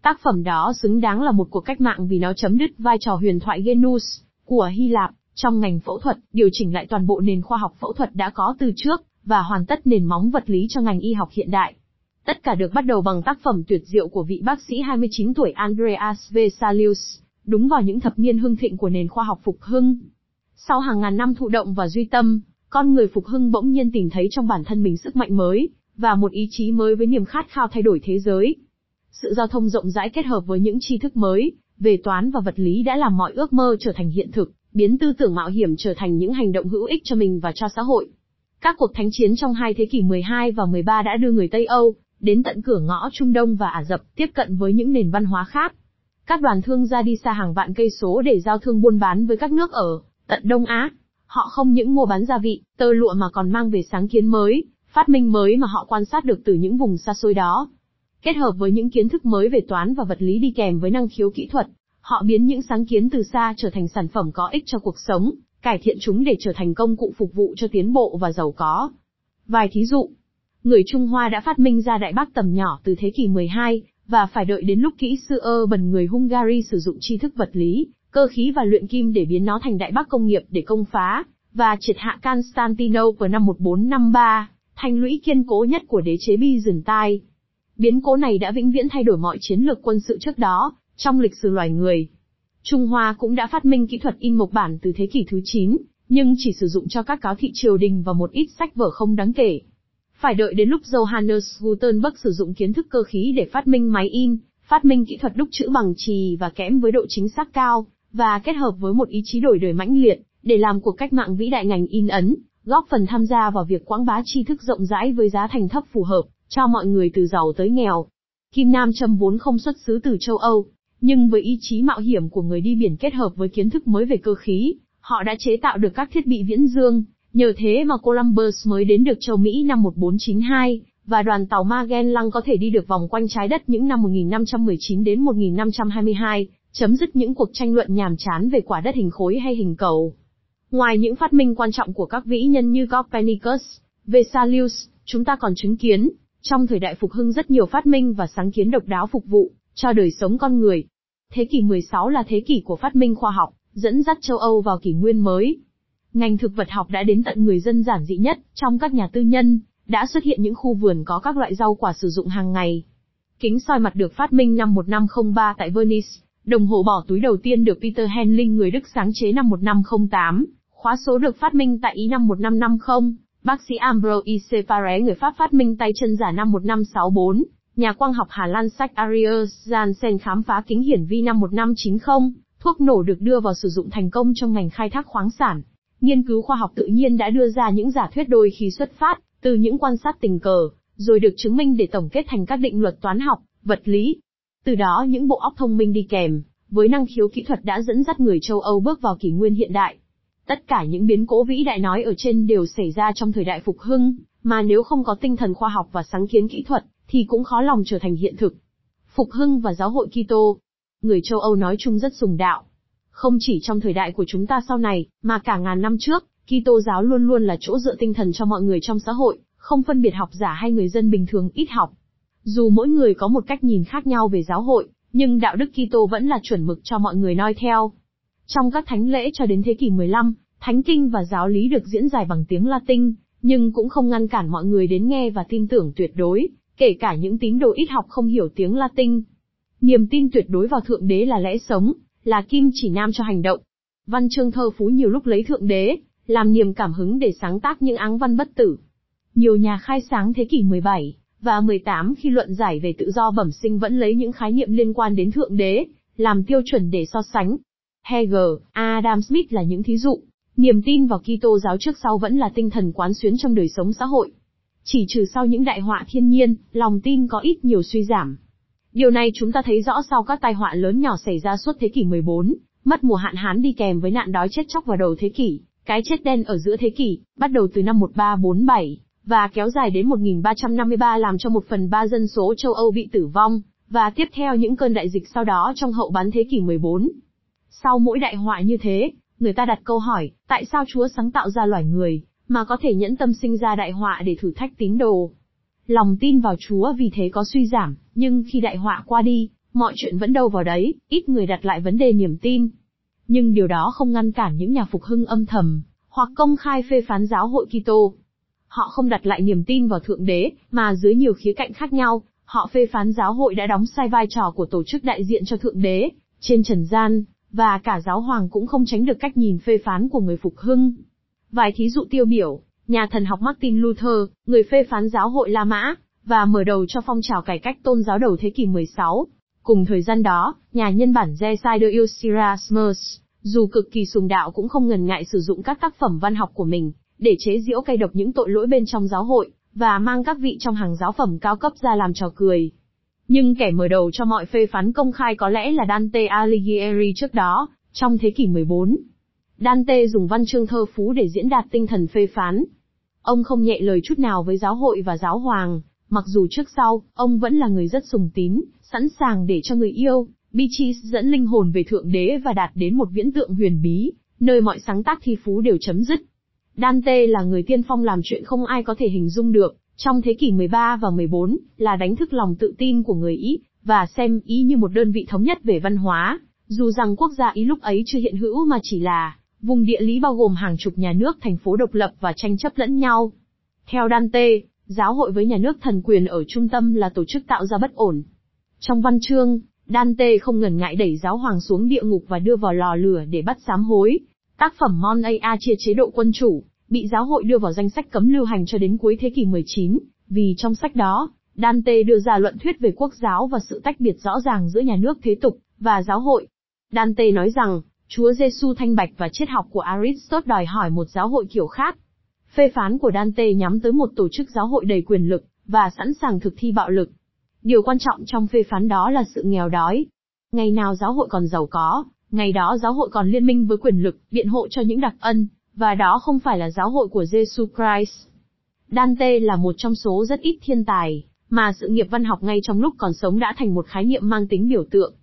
Tác phẩm đó xứng đáng là một cuộc cách mạng vì nó chấm dứt vai trò huyền thoại Genus của Hy Lạp trong ngành phẫu thuật, điều chỉnh lại toàn bộ nền khoa học phẫu thuật đã có từ trước và hoàn tất nền móng vật lý cho ngành y học hiện đại. Tất cả được bắt đầu bằng tác phẩm tuyệt diệu của vị bác sĩ 29 tuổi Andreas Vesalius đúng vào những thập niên hưng thịnh của nền khoa học phục hưng. Sau hàng ngàn năm thụ động và duy tâm, con người phục hưng bỗng nhiên tìm thấy trong bản thân mình sức mạnh mới, và một ý chí mới với niềm khát khao thay đổi thế giới. Sự giao thông rộng rãi kết hợp với những tri thức mới, về toán và vật lý đã làm mọi ước mơ trở thành hiện thực, biến tư tưởng mạo hiểm trở thành những hành động hữu ích cho mình và cho xã hội. Các cuộc thánh chiến trong hai thế kỷ 12 và 13 đã đưa người Tây Âu, đến tận cửa ngõ Trung Đông và Ả Rập, tiếp cận với những nền văn hóa khác. Các đoàn thương gia đi xa hàng vạn cây số để giao thương buôn bán với các nước ở tận Đông Á. Họ không những mua bán gia vị, tơ lụa mà còn mang về sáng kiến mới, phát minh mới mà họ quan sát được từ những vùng xa xôi đó. Kết hợp với những kiến thức mới về toán và vật lý đi kèm với năng khiếu kỹ thuật, họ biến những sáng kiến từ xa trở thành sản phẩm có ích cho cuộc sống, cải thiện chúng để trở thành công cụ phục vụ cho tiến bộ và giàu có. Vài thí dụ, người Trung Hoa đã phát minh ra đại bác tầm nhỏ từ thế kỷ 12, và phải đợi đến lúc kỹ sư ơ bần người Hungary sử dụng tri thức vật lý, cơ khí và luyện kim để biến nó thành đại bác công nghiệp để công phá, và triệt hạ Constantinople năm 1453, thành lũy kiên cố nhất của đế chế Byzantine. Biến cố này đã vĩnh viễn thay đổi mọi chiến lược quân sự trước đó, trong lịch sử loài người. Trung Hoa cũng đã phát minh kỹ thuật in mộc bản từ thế kỷ thứ 9, nhưng chỉ sử dụng cho các cáo thị triều đình và một ít sách vở không đáng kể. Phải đợi đến lúc Johannes Gutenberg sử dụng kiến thức cơ khí để phát minh máy in, phát minh kỹ thuật đúc chữ bằng chì và kẽm với độ chính xác cao, và kết hợp với một ý chí đổi đời mãnh liệt, để làm cuộc cách mạng vĩ đại ngành in ấn, góp phần tham gia vào việc quảng bá tri thức rộng rãi với giá thành thấp phù hợp, cho mọi người từ giàu tới nghèo. Kim Nam châm vốn không xuất xứ từ châu Âu, nhưng với ý chí mạo hiểm của người đi biển kết hợp với kiến thức mới về cơ khí, họ đã chế tạo được các thiết bị viễn dương, Nhờ thế mà Columbus mới đến được châu Mỹ năm 1492, và đoàn tàu Magellan có thể đi được vòng quanh trái đất những năm 1519 đến 1522, chấm dứt những cuộc tranh luận nhàm chán về quả đất hình khối hay hình cầu. Ngoài những phát minh quan trọng của các vĩ nhân như Copernicus, Vesalius, chúng ta còn chứng kiến, trong thời đại phục hưng rất nhiều phát minh và sáng kiến độc đáo phục vụ cho đời sống con người. Thế kỷ 16 là thế kỷ của phát minh khoa học, dẫn dắt châu Âu vào kỷ nguyên mới, Ngành thực vật học đã đến tận người dân giản dị nhất, trong các nhà tư nhân, đã xuất hiện những khu vườn có các loại rau quả sử dụng hàng ngày. Kính soi mặt được phát minh năm 1503 tại Venice, đồng hồ bỏ túi đầu tiên được Peter Henling người Đức sáng chế năm 1508, khóa số được phát minh tại Ý năm 1550, bác sĩ Ambroise Paré e. người Pháp phát minh tay chân giả năm 1564, nhà quang học Hà Lan Sách Arius Jansen khám phá kính hiển vi năm 1590, thuốc nổ được đưa vào sử dụng thành công trong ngành khai thác khoáng sản. Nghiên cứu khoa học tự nhiên đã đưa ra những giả thuyết đôi khi xuất phát từ những quan sát tình cờ, rồi được chứng minh để tổng kết thành các định luật toán học, vật lý. Từ đó những bộ óc thông minh đi kèm, với năng khiếu kỹ thuật đã dẫn dắt người châu Âu bước vào kỷ nguyên hiện đại. Tất cả những biến cố vĩ đại nói ở trên đều xảy ra trong thời đại phục hưng, mà nếu không có tinh thần khoa học và sáng kiến kỹ thuật, thì cũng khó lòng trở thành hiện thực. Phục hưng và giáo hội Kitô. Người châu Âu nói chung rất sùng đạo. Không chỉ trong thời đại của chúng ta sau này, mà cả ngàn năm trước, Kitô giáo luôn luôn là chỗ dựa tinh thần cho mọi người trong xã hội, không phân biệt học giả hay người dân bình thường ít học. Dù mỗi người có một cách nhìn khác nhau về giáo hội, nhưng đạo đức Kitô vẫn là chuẩn mực cho mọi người noi theo. Trong các thánh lễ cho đến thế kỷ 15, thánh kinh và giáo lý được diễn giải bằng tiếng Latin, nhưng cũng không ngăn cản mọi người đến nghe và tin tưởng tuyệt đối, kể cả những tín đồ ít học không hiểu tiếng Latin. Niềm tin tuyệt đối vào Thượng Đế là lẽ sống, là kim chỉ nam cho hành động. Văn chương thơ phú nhiều lúc lấy Thượng Đế, làm niềm cảm hứng để sáng tác những áng văn bất tử. Nhiều nhà khai sáng thế kỷ 17 và 18 khi luận giải về tự do bẩm sinh vẫn lấy những khái niệm liên quan đến Thượng Đế, làm tiêu chuẩn để so sánh. Hegel, Adam Smith là những thí dụ. Niềm tin vào Kitô giáo trước sau vẫn là tinh thần quán xuyến trong đời sống xã hội. Chỉ trừ sau những đại họa thiên nhiên, lòng tin có ít nhiều suy giảm. Điều này chúng ta thấy rõ sau các tai họa lớn nhỏ xảy ra suốt thế kỷ 14, mất mùa hạn hán đi kèm với nạn đói chết chóc vào đầu thế kỷ, cái chết đen ở giữa thế kỷ, bắt đầu từ năm 1347, và kéo dài đến 1353 làm cho một phần ba dân số châu Âu bị tử vong, và tiếp theo những cơn đại dịch sau đó trong hậu bán thế kỷ 14. Sau mỗi đại họa như thế, người ta đặt câu hỏi, tại sao Chúa sáng tạo ra loài người, mà có thể nhẫn tâm sinh ra đại họa để thử thách tín đồ? Lòng tin vào Chúa vì thế có suy giảm, nhưng khi đại họa qua đi, mọi chuyện vẫn đâu vào đấy, ít người đặt lại vấn đề niềm tin. Nhưng điều đó không ngăn cản những nhà phục hưng âm thầm, hoặc công khai phê phán giáo hội Kitô. Họ không đặt lại niềm tin vào Thượng Đế, mà dưới nhiều khía cạnh khác nhau, họ phê phán giáo hội đã đóng sai vai trò của tổ chức đại diện cho Thượng Đế, trên trần gian, và cả giáo hoàng cũng không tránh được cách nhìn phê phán của người phục hưng. Vài thí dụ tiêu biểu, nhà thần học Martin Luther, người phê phán giáo hội La Mã, và mở đầu cho phong trào cải cách tôn giáo đầu thế kỷ 16. Cùng thời gian đó, nhà nhân bản Zesider Erasmus, dù cực kỳ sùng đạo cũng không ngần ngại sử dụng các tác phẩm văn học của mình, để chế giễu cay độc những tội lỗi bên trong giáo hội, và mang các vị trong hàng giáo phẩm cao cấp ra làm trò cười. Nhưng kẻ mở đầu cho mọi phê phán công khai có lẽ là Dante Alighieri trước đó, trong thế kỷ 14. Dante dùng văn chương thơ phú để diễn đạt tinh thần phê phán. Ông không nhẹ lời chút nào với giáo hội và giáo hoàng, mặc dù trước sau, ông vẫn là người rất sùng tín, sẵn sàng để cho người yêu, Beatrice dẫn linh hồn về Thượng Đế và đạt đến một viễn tượng huyền bí, nơi mọi sáng tác thi phú đều chấm dứt. Dante là người tiên phong làm chuyện không ai có thể hình dung được, trong thế kỷ 13 và 14, là đánh thức lòng tự tin của người Ý, và xem Ý như một đơn vị thống nhất về văn hóa, dù rằng quốc gia Ý lúc ấy chưa hiện hữu mà chỉ là vùng địa lý bao gồm hàng chục nhà nước thành phố độc lập và tranh chấp lẫn nhau. Theo Dante, giáo hội với nhà nước thần quyền ở trung tâm là tổ chức tạo ra bất ổn. Trong văn chương, Dante không ngần ngại đẩy giáo hoàng xuống địa ngục và đưa vào lò lửa để bắt sám hối. Tác phẩm Mon A chia chế độ quân chủ, bị giáo hội đưa vào danh sách cấm lưu hành cho đến cuối thế kỷ 19, vì trong sách đó, Dante đưa ra luận thuyết về quốc giáo và sự tách biệt rõ ràng giữa nhà nước thế tục và giáo hội. Dante nói rằng, Chúa Giêsu thanh bạch và triết học của Aristotle đòi hỏi một giáo hội kiểu khác. Phê phán của Dante nhắm tới một tổ chức giáo hội đầy quyền lực và sẵn sàng thực thi bạo lực. Điều quan trọng trong phê phán đó là sự nghèo đói. Ngày nào giáo hội còn giàu có, ngày đó giáo hội còn liên minh với quyền lực, biện hộ cho những đặc ân, và đó không phải là giáo hội của Jesus Christ. Dante là một trong số rất ít thiên tài, mà sự nghiệp văn học ngay trong lúc còn sống đã thành một khái niệm mang tính biểu tượng.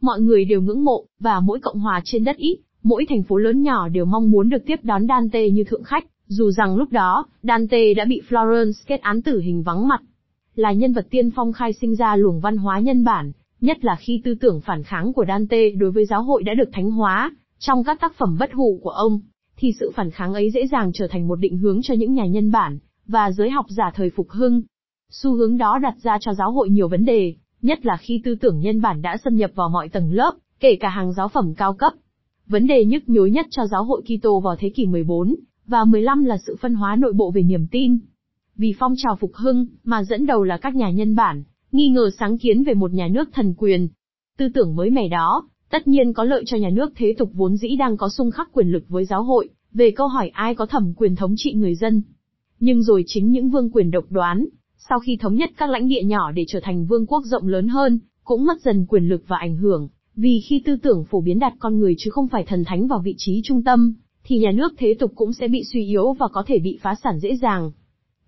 Mọi người đều ngưỡng mộ, và mỗi cộng hòa trên đất ít, mỗi thành phố lớn nhỏ đều mong muốn được tiếp đón Dante như thượng khách, dù rằng lúc đó, Dante đã bị Florence kết án tử hình vắng mặt là nhân vật tiên phong khai sinh ra luồng văn hóa nhân bản, nhất là khi tư tưởng phản kháng của Dante đối với giáo hội đã được thánh hóa, trong các tác phẩm bất hủ của ông, thì sự phản kháng ấy dễ dàng trở thành một định hướng cho những nhà nhân bản, và giới học giả thời phục hưng. Xu hướng đó đặt ra cho giáo hội nhiều vấn đề, nhất là khi tư tưởng nhân bản đã xâm nhập vào mọi tầng lớp, kể cả hàng giáo phẩm cao cấp. Vấn đề nhức nhối nhất cho giáo hội Kitô vào thế kỷ 14 và 15 là sự phân hóa nội bộ về niềm tin. Vì phong trào phục hưng, mà dẫn đầu là các nhà nhân bản, nghi ngờ sáng kiến về một nhà nước thần quyền. Tư tưởng mới mẻ đó, tất nhiên có lợi cho nhà nước thế tục vốn dĩ đang có xung khắc quyền lực với giáo hội, về câu hỏi ai có thẩm quyền thống trị người dân. Nhưng rồi chính những vương quyền độc đoán, sau khi thống nhất các lãnh địa nhỏ để trở thành vương quốc rộng lớn hơn, cũng mất dần quyền lực và ảnh hưởng, vì khi tư tưởng phổ biến đặt con người chứ không phải thần thánh vào vị trí trung tâm, thì nhà nước thế tục cũng sẽ bị suy yếu và có thể bị phá sản dễ dàng.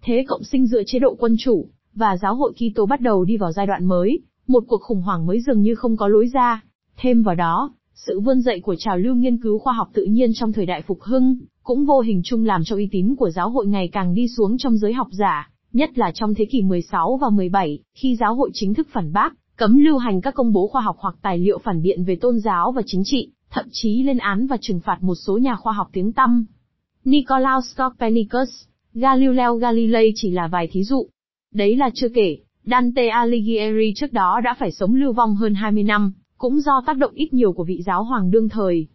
Thế cộng sinh dựa chế độ quân chủ, và giáo hội Kitô bắt đầu đi vào giai đoạn mới, một cuộc khủng hoảng mới dường như không có lối ra. Thêm vào đó, sự vươn dậy của trào lưu nghiên cứu khoa học tự nhiên trong thời đại phục hưng, cũng vô hình chung làm cho uy tín của giáo hội ngày càng đi xuống trong giới học giả, nhất là trong thế kỷ 16 và 17, khi giáo hội chính thức phản bác, cấm lưu hành các công bố khoa học hoặc tài liệu phản biện về tôn giáo và chính trị, thậm chí lên án và trừng phạt một số nhà khoa học tiếng tăm. Nicolaus Copernicus, Galileo Galilei chỉ là vài thí dụ. Đấy là chưa kể, Dante Alighieri trước đó đã phải sống lưu vong hơn 20 năm, cũng do tác động ít nhiều của vị giáo hoàng đương thời.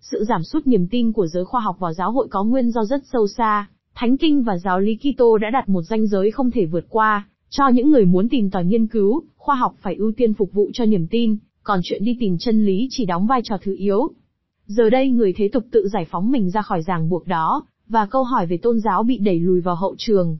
Sự giảm sút niềm tin của giới khoa học vào giáo hội có nguyên do rất sâu xa, Thánh Kinh và giáo lý Kitô đã đặt một ranh giới không thể vượt qua, cho những người muốn tìm tòi nghiên cứu, khoa học phải ưu tiên phục vụ cho niềm tin, còn chuyện đi tìm chân lý chỉ đóng vai trò thứ yếu. Giờ đây người thế tục tự giải phóng mình ra khỏi ràng buộc đó, và câu hỏi về tôn giáo bị đẩy lùi vào hậu trường.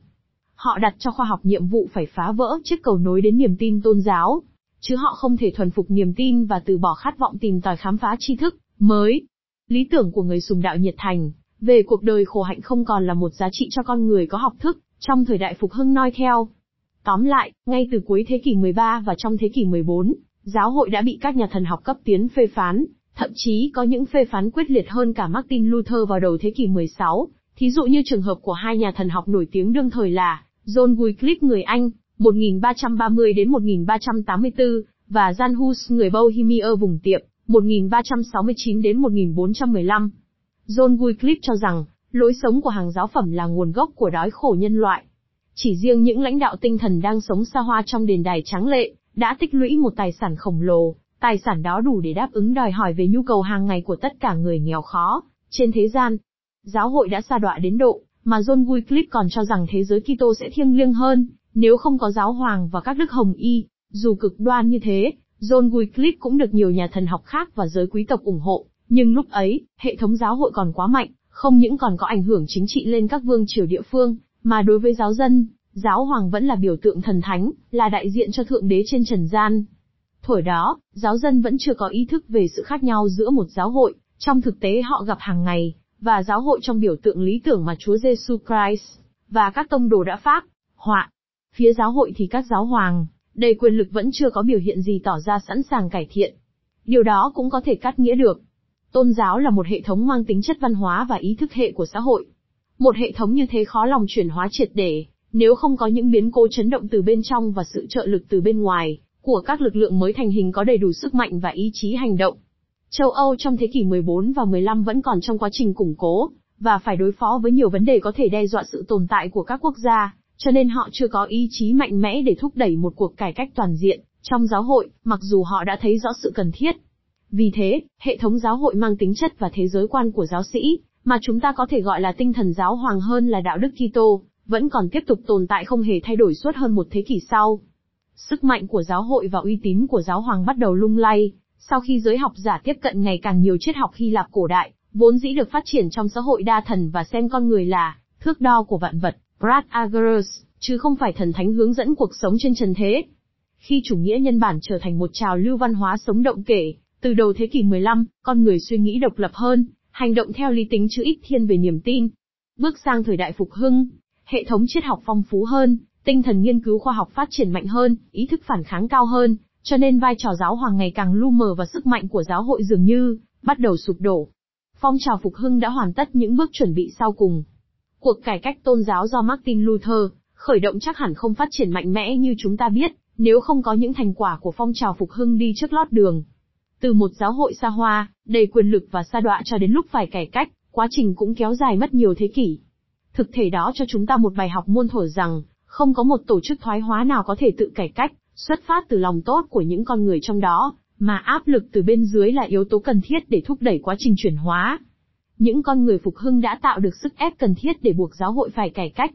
Họ đặt cho khoa học nhiệm vụ phải phá vỡ chiếc cầu nối đến niềm tin tôn giáo, chứ họ không thể thuần phục niềm tin và từ bỏ khát vọng tìm tòi khám phá tri thức mới. Lý tưởng của người sùng đạo nhiệt thành về cuộc đời khổ hạnh không còn là một giá trị cho con người có học thức trong thời đại phục hưng noi theo. Tóm lại, ngay từ cuối thế kỷ 13 và trong thế kỷ 14, giáo hội đã bị các nhà thần học cấp tiến phê phán, thậm chí có những phê phán quyết liệt hơn cả Martin Luther vào đầu thế kỷ 16, thí dụ như trường hợp của hai nhà thần học nổi tiếng đương thời là John Wycliffe người Anh, 1330 đến 1384, và Jan Hus người Bohemia vùng tiệm, 1369 đến 1415. John Wycliffe cho rằng, lối sống của hàng giáo phẩm là nguồn gốc của đói khổ nhân loại. Chỉ riêng những lãnh đạo tinh thần đang sống xa hoa trong đền đài trắng lệ, đã tích lũy một tài sản khổng lồ, tài sản đó đủ để đáp ứng đòi hỏi về nhu cầu hàng ngày của tất cả người nghèo khó, trên thế gian. Giáo hội đã xa đọa đến độ, mà John Wycliffe còn cho rằng thế giới Kitô sẽ thiêng liêng hơn, nếu không có giáo hoàng và các đức hồng y, dù cực đoan như thế, John Wycliffe cũng được nhiều nhà thần học khác và giới quý tộc ủng hộ, nhưng lúc ấy, hệ thống giáo hội còn quá mạnh, không những còn có ảnh hưởng chính trị lên các vương triều địa phương, mà đối với giáo dân, giáo hoàng vẫn là biểu tượng thần thánh, là đại diện cho thượng đế trên trần gian. Thổi đó, giáo dân vẫn chưa có ý thức về sự khác nhau giữa một giáo hội, trong thực tế họ gặp hàng ngày, và giáo hội trong biểu tượng lý tưởng mà Chúa Giêsu Christ và các tông đồ đã phát họa. Phía giáo hội thì các giáo hoàng, đầy quyền lực vẫn chưa có biểu hiện gì tỏ ra sẵn sàng cải thiện. Điều đó cũng có thể cắt nghĩa được. Tôn giáo là một hệ thống mang tính chất văn hóa và ý thức hệ của xã hội. Một hệ thống như thế khó lòng chuyển hóa triệt để, nếu không có những biến cố chấn động từ bên trong và sự trợ lực từ bên ngoài, của các lực lượng mới thành hình có đầy đủ sức mạnh và ý chí hành động. Châu Âu trong thế kỷ 14 và 15 vẫn còn trong quá trình củng cố, và phải đối phó với nhiều vấn đề có thể đe dọa sự tồn tại của các quốc gia, cho nên họ chưa có ý chí mạnh mẽ để thúc đẩy một cuộc cải cách toàn diện trong giáo hội, mặc dù họ đã thấy rõ sự cần thiết. Vì thế, hệ thống giáo hội mang tính chất và thế giới quan của giáo sĩ, mà chúng ta có thể gọi là tinh thần giáo hoàng hơn là đạo đức Kitô, vẫn còn tiếp tục tồn tại không hề thay đổi suốt hơn một thế kỷ sau. Sức mạnh của giáo hội và uy tín của giáo hoàng bắt đầu lung lay, sau khi giới học giả tiếp cận ngày càng nhiều triết học Hy Lạp cổ đại, vốn dĩ được phát triển trong xã hội đa thần và xem con người là thước đo của vạn vật, Brad Agarus, chứ không phải thần thánh hướng dẫn cuộc sống trên trần thế. Khi chủ nghĩa nhân bản trở thành một trào lưu văn hóa sống động kể, từ đầu thế kỷ 15, con người suy nghĩ độc lập hơn, hành động theo lý tính chứ ít thiên về niềm tin. Bước sang thời đại phục hưng, hệ thống triết học phong phú hơn, tinh thần nghiên cứu khoa học phát triển mạnh hơn, ý thức phản kháng cao hơn, cho nên vai trò giáo hoàng ngày càng lu mờ và sức mạnh của giáo hội dường như bắt đầu sụp đổ. Phong trào phục hưng đã hoàn tất những bước chuẩn bị sau cùng. Cuộc cải cách tôn giáo do Martin Luther khởi động chắc hẳn không phát triển mạnh mẽ như chúng ta biết, nếu không có những thành quả của phong trào phục hưng đi trước lót đường. Từ một giáo hội xa hoa, đầy quyền lực và xa đọa cho đến lúc phải cải cách, quá trình cũng kéo dài mất nhiều thế kỷ. Thực thể đó cho chúng ta một bài học muôn thuở rằng, không có một tổ chức thoái hóa nào có thể tự cải cách, xuất phát từ lòng tốt của những con người trong đó, mà áp lực từ bên dưới là yếu tố cần thiết để thúc đẩy quá trình chuyển hóa. Những con người phục hưng đã tạo được sức ép cần thiết để buộc giáo hội phải cải cách.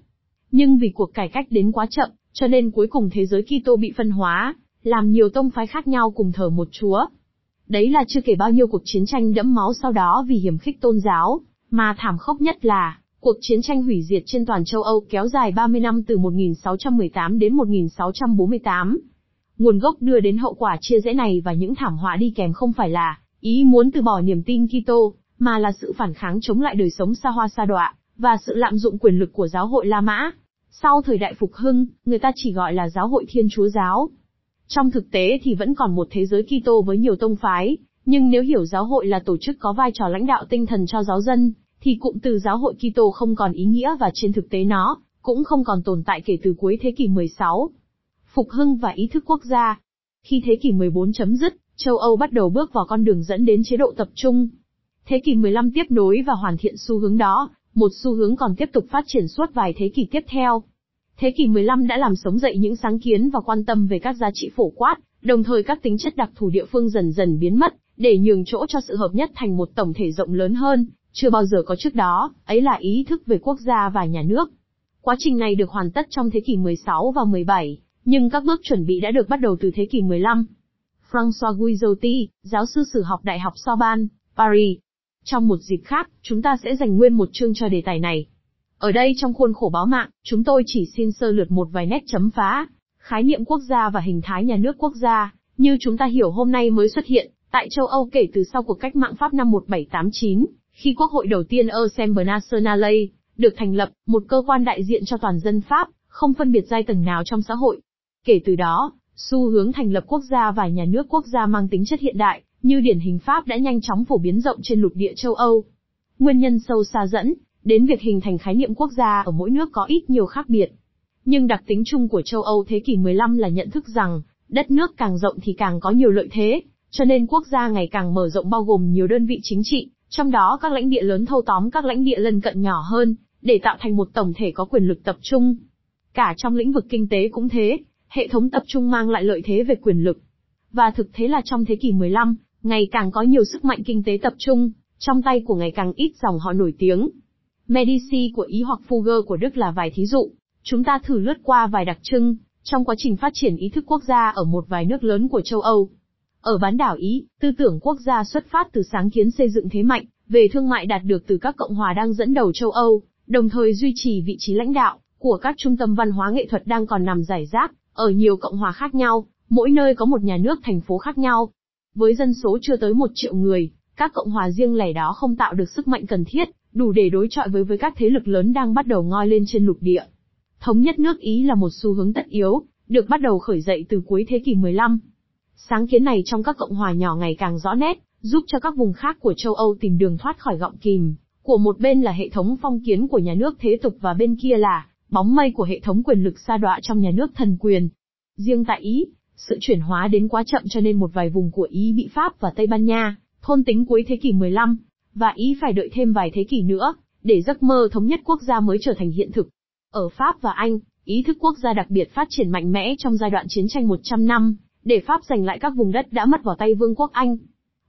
Nhưng vì cuộc cải cách đến quá chậm, cho nên cuối cùng thế giới Kitô bị phân hóa, làm nhiều tông phái khác nhau cùng thờ một chúa. Đấy là chưa kể bao nhiêu cuộc chiến tranh đẫm máu sau đó vì hiểm khích tôn giáo, mà thảm khốc nhất là, Cuộc chiến tranh hủy diệt trên toàn châu Âu kéo dài 30 năm từ 1618 đến 1648. Nguồn gốc đưa đến hậu quả chia rẽ này và những thảm họa đi kèm không phải là ý muốn từ bỏ niềm tin Kitô, mà là sự phản kháng chống lại đời sống xa hoa xa đọa và sự lạm dụng quyền lực của giáo hội La Mã. Sau thời đại phục hưng, người ta chỉ gọi là giáo hội Thiên Chúa giáo. Trong thực tế thì vẫn còn một thế giới Kitô với nhiều tông phái, nhưng nếu hiểu giáo hội là tổ chức có vai trò lãnh đạo tinh thần cho giáo dân, thì cụm từ giáo hội Kitô không còn ý nghĩa và trên thực tế nó cũng không còn tồn tại kể từ cuối thế kỷ 16. Phục hưng và ý thức quốc gia. Khi thế kỷ 14 chấm dứt, châu Âu bắt đầu bước vào con đường dẫn đến chế độ tập trung. Thế kỷ 15 tiếp nối và hoàn thiện xu hướng đó, một xu hướng còn tiếp tục phát triển suốt vài thế kỷ tiếp theo. Thế kỷ 15 đã làm sống dậy những sáng kiến và quan tâm về các giá trị phổ quát, đồng thời các tính chất đặc thù địa phương dần dần biến mất, để nhường chỗ cho sự hợp nhất thành một tổng thể rộng lớn hơn, chưa bao giờ có trước đó, ấy là ý thức về quốc gia và nhà nước. Quá trình này được hoàn tất trong thế kỷ 16 và 17, nhưng các bước chuẩn bị đã được bắt đầu từ thế kỷ 15. François Guizoti, giáo sư sử học Đại học Sorbonne, Paris. Trong một dịp khác, chúng ta sẽ dành nguyên một chương cho đề tài này. Ở đây trong khuôn khổ báo mạng, chúng tôi chỉ xin sơ lược một vài nét chấm phá. Khái niệm quốc gia và hình thái nhà nước quốc gia, như chúng ta hiểu hôm nay mới xuất hiện, tại châu Âu kể từ sau cuộc cách mạng Pháp năm 1789, khi quốc hội đầu tiên Assemblée Nationale được thành lập, một cơ quan đại diện cho toàn dân Pháp, không phân biệt giai tầng nào trong xã hội. Kể từ đó, xu hướng thành lập quốc gia và nhà nước quốc gia mang tính chất hiện đại, như điển hình Pháp đã nhanh chóng phổ biến rộng trên lục địa châu Âu. Nguyên nhân sâu xa dẫn đến việc hình thành khái niệm quốc gia ở mỗi nước có ít nhiều khác biệt. Nhưng đặc tính chung của châu Âu thế kỷ 15 là nhận thức rằng, đất nước càng rộng thì càng có nhiều lợi thế, cho nên quốc gia ngày càng mở rộng bao gồm nhiều đơn vị chính trị, trong đó các lãnh địa lớn thâu tóm các lãnh địa lân cận nhỏ hơn, để tạo thành một tổng thể có quyền lực tập trung. Cả trong lĩnh vực kinh tế cũng thế, hệ thống tập trung mang lại lợi thế về quyền lực. Và thực thế là trong thế kỷ 15, ngày càng có nhiều sức mạnh kinh tế tập trung, trong tay của ngày càng ít dòng họ nổi tiếng. Medici của Ý hoặc Fugger của Đức là vài thí dụ. Chúng ta thử lướt qua vài đặc trưng, trong quá trình phát triển ý thức quốc gia ở một vài nước lớn của châu Âu. Ở bán đảo Ý, tư tưởng quốc gia xuất phát từ sáng kiến xây dựng thế mạnh, về thương mại đạt được từ các cộng hòa đang dẫn đầu châu Âu, đồng thời duy trì vị trí lãnh đạo của các trung tâm văn hóa nghệ thuật đang còn nằm giải rác ở nhiều cộng hòa khác nhau, mỗi nơi có một nhà nước thành phố khác nhau. Với dân số chưa tới một triệu người, các cộng hòa riêng lẻ đó không tạo được sức mạnh cần thiết, đủ để đối chọi với với các thế lực lớn đang bắt đầu ngoi lên trên lục địa. Thống nhất nước Ý là một xu hướng tất yếu, được bắt đầu khởi dậy từ cuối thế kỷ 15. Sáng kiến này trong các cộng hòa nhỏ ngày càng rõ nét, giúp cho các vùng khác của châu Âu tìm đường thoát khỏi gọng kìm. Của một bên là hệ thống phong kiến của nhà nước thế tục và bên kia là bóng mây của hệ thống quyền lực sa đọa trong nhà nước thần quyền. Riêng tại Ý, sự chuyển hóa đến quá chậm cho nên một vài vùng của Ý bị Pháp và Tây Ban Nha, thôn tính cuối thế kỷ 15, và Ý phải đợi thêm vài thế kỷ nữa, để giấc mơ thống nhất quốc gia mới trở thành hiện thực. Ở Pháp và Anh, ý thức quốc gia đặc biệt phát triển mạnh mẽ trong giai đoạn chiến tranh 100 năm, để Pháp giành lại các vùng đất đã mất vào tay Vương quốc Anh.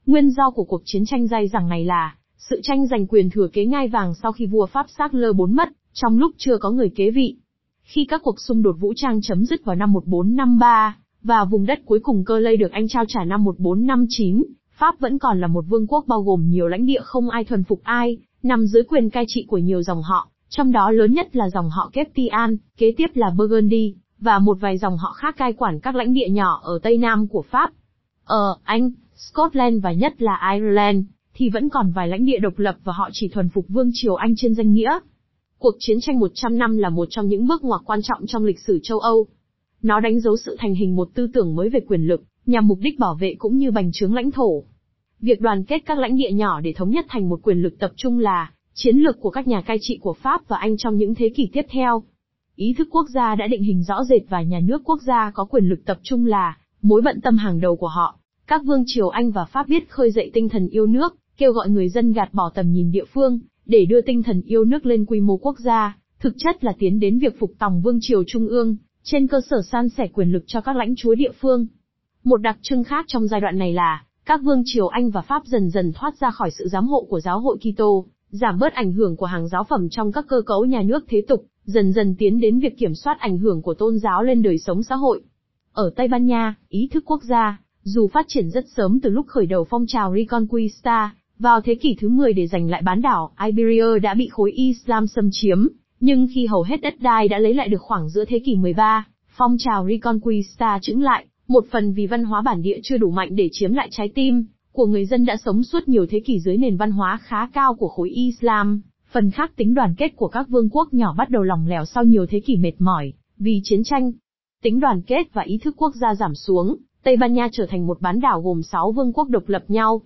Nguyên do của cuộc chiến tranh dai dẳng này là, sự tranh giành quyền thừa kế ngai vàng sau khi vua Pháp Charles IV mất, trong lúc chưa có người kế vị. Khi các cuộc xung đột vũ trang chấm dứt vào năm 1453, và vùng đất cuối cùng cơ lây được Anh trao trả năm 1459, Pháp vẫn còn là một vương quốc bao gồm nhiều lãnh địa không ai thuần phục ai, nằm dưới quyền cai trị của nhiều dòng họ, trong đó lớn nhất là dòng họ Keptian, kế tiếp là Burgundy, và một vài dòng họ khác cai quản các lãnh địa nhỏ ở Tây Nam của Pháp. Ở Anh, Scotland và nhất là Ireland, thì vẫn còn vài lãnh địa độc lập và họ chỉ thuần phục vương triều Anh trên danh nghĩa. Cuộc chiến tranh 100 năm là một trong những bước ngoặt quan trọng trong lịch sử châu Âu. Nó đánh dấu sự thành hình một tư tưởng mới về quyền lực, nhằm mục đích bảo vệ cũng như bành trướng lãnh thổ. Việc đoàn kết các lãnh địa nhỏ để thống nhất thành một quyền lực tập trung là chiến lược của các nhà cai trị của Pháp và Anh trong những thế kỷ tiếp theo. Ý thức quốc gia đã định hình rõ rệt và nhà nước quốc gia có quyền lực tập trung là mối bận tâm hàng đầu của họ. Các vương triều Anh và Pháp biết khơi dậy tinh thần yêu nước, kêu gọi người dân gạt bỏ tầm nhìn địa phương, để đưa tinh thần yêu nước lên quy mô quốc gia, thực chất là tiến đến việc phục tòng vương triều trung ương, trên cơ sở san sẻ quyền lực cho các lãnh chúa địa phương. Một đặc trưng khác trong giai đoạn này là, các vương triều Anh và Pháp dần dần thoát ra khỏi sự giám hộ của giáo hội Kitô, giảm bớt ảnh hưởng của hàng giáo phẩm trong các cơ cấu nhà nước thế tục, dần dần tiến đến việc kiểm soát ảnh hưởng của tôn giáo lên đời sống xã hội. Ở Tây Ban Nha, ý thức quốc gia, dù phát triển rất sớm từ lúc khởi đầu phong trào Reconquista, vào thế kỷ thứ 10 để giành lại bán đảo, Iberia đã bị khối Islam xâm chiếm, nhưng khi hầu hết đất đai đã lấy lại được khoảng giữa thế kỷ 13, phong trào Reconquista chững lại, một phần vì văn hóa bản địa chưa đủ mạnh để chiếm lại trái tim của người dân đã sống suốt nhiều thế kỷ dưới nền văn hóa khá cao của khối Islam, phần khác tính đoàn kết của các vương quốc nhỏ bắt đầu lỏng lẻo sau nhiều thế kỷ mệt mỏi vì chiến tranh. Tính đoàn kết và ý thức quốc gia giảm xuống, Tây Ban Nha trở thành một bán đảo gồm 6 vương quốc độc lập nhau.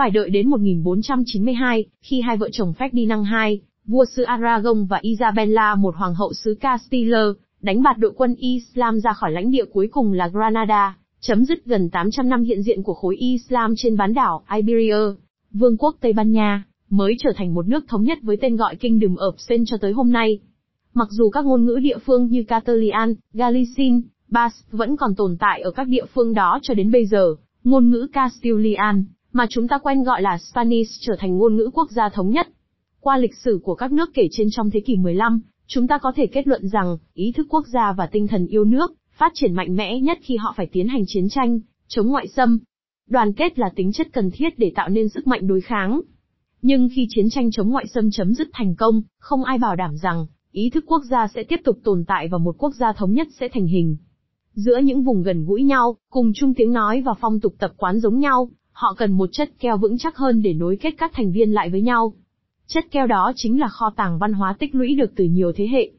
Phải đợi đến 1492, khi hai vợ chồng Ferdinand II, vua xứ Aragon và Isabella một hoàng hậu xứ Castile, đánh bạt đội quân Islam ra khỏi lãnh địa cuối cùng là Granada, chấm dứt gần 800 năm hiện diện của khối Islam trên bán đảo Iberia, vương quốc Tây Ban Nha, mới trở thành một nước thống nhất với tên gọi Kingdom of Spain cho tới hôm nay. Mặc dù các ngôn ngữ địa phương như Catalan, Galicin, Basque vẫn còn tồn tại ở các địa phương đó cho đến bây giờ, ngôn ngữ Castilian, mà chúng ta quen gọi là Spanish trở thành ngôn ngữ quốc gia thống nhất. Qua lịch sử của các nước kể trên trong thế kỷ 15, chúng ta có thể kết luận rằng, ý thức quốc gia và tinh thần yêu nước, phát triển mạnh mẽ nhất khi họ phải tiến hành chiến tranh, chống ngoại xâm. Đoàn kết là tính chất cần thiết để tạo nên sức mạnh đối kháng. Nhưng khi chiến tranh chống ngoại xâm chấm dứt thành công, không ai bảo đảm rằng, ý thức quốc gia sẽ tiếp tục tồn tại và một quốc gia thống nhất sẽ thành hình. Giữa những vùng gần gũi nhau, cùng chung tiếng nói và phong tục tập quán giống nhau, họ cần một chất keo vững chắc hơn để nối kết các thành viên lại với nhau. Chất keo đó chính là kho tàng văn hóa tích lũy được từ nhiều thế hệ.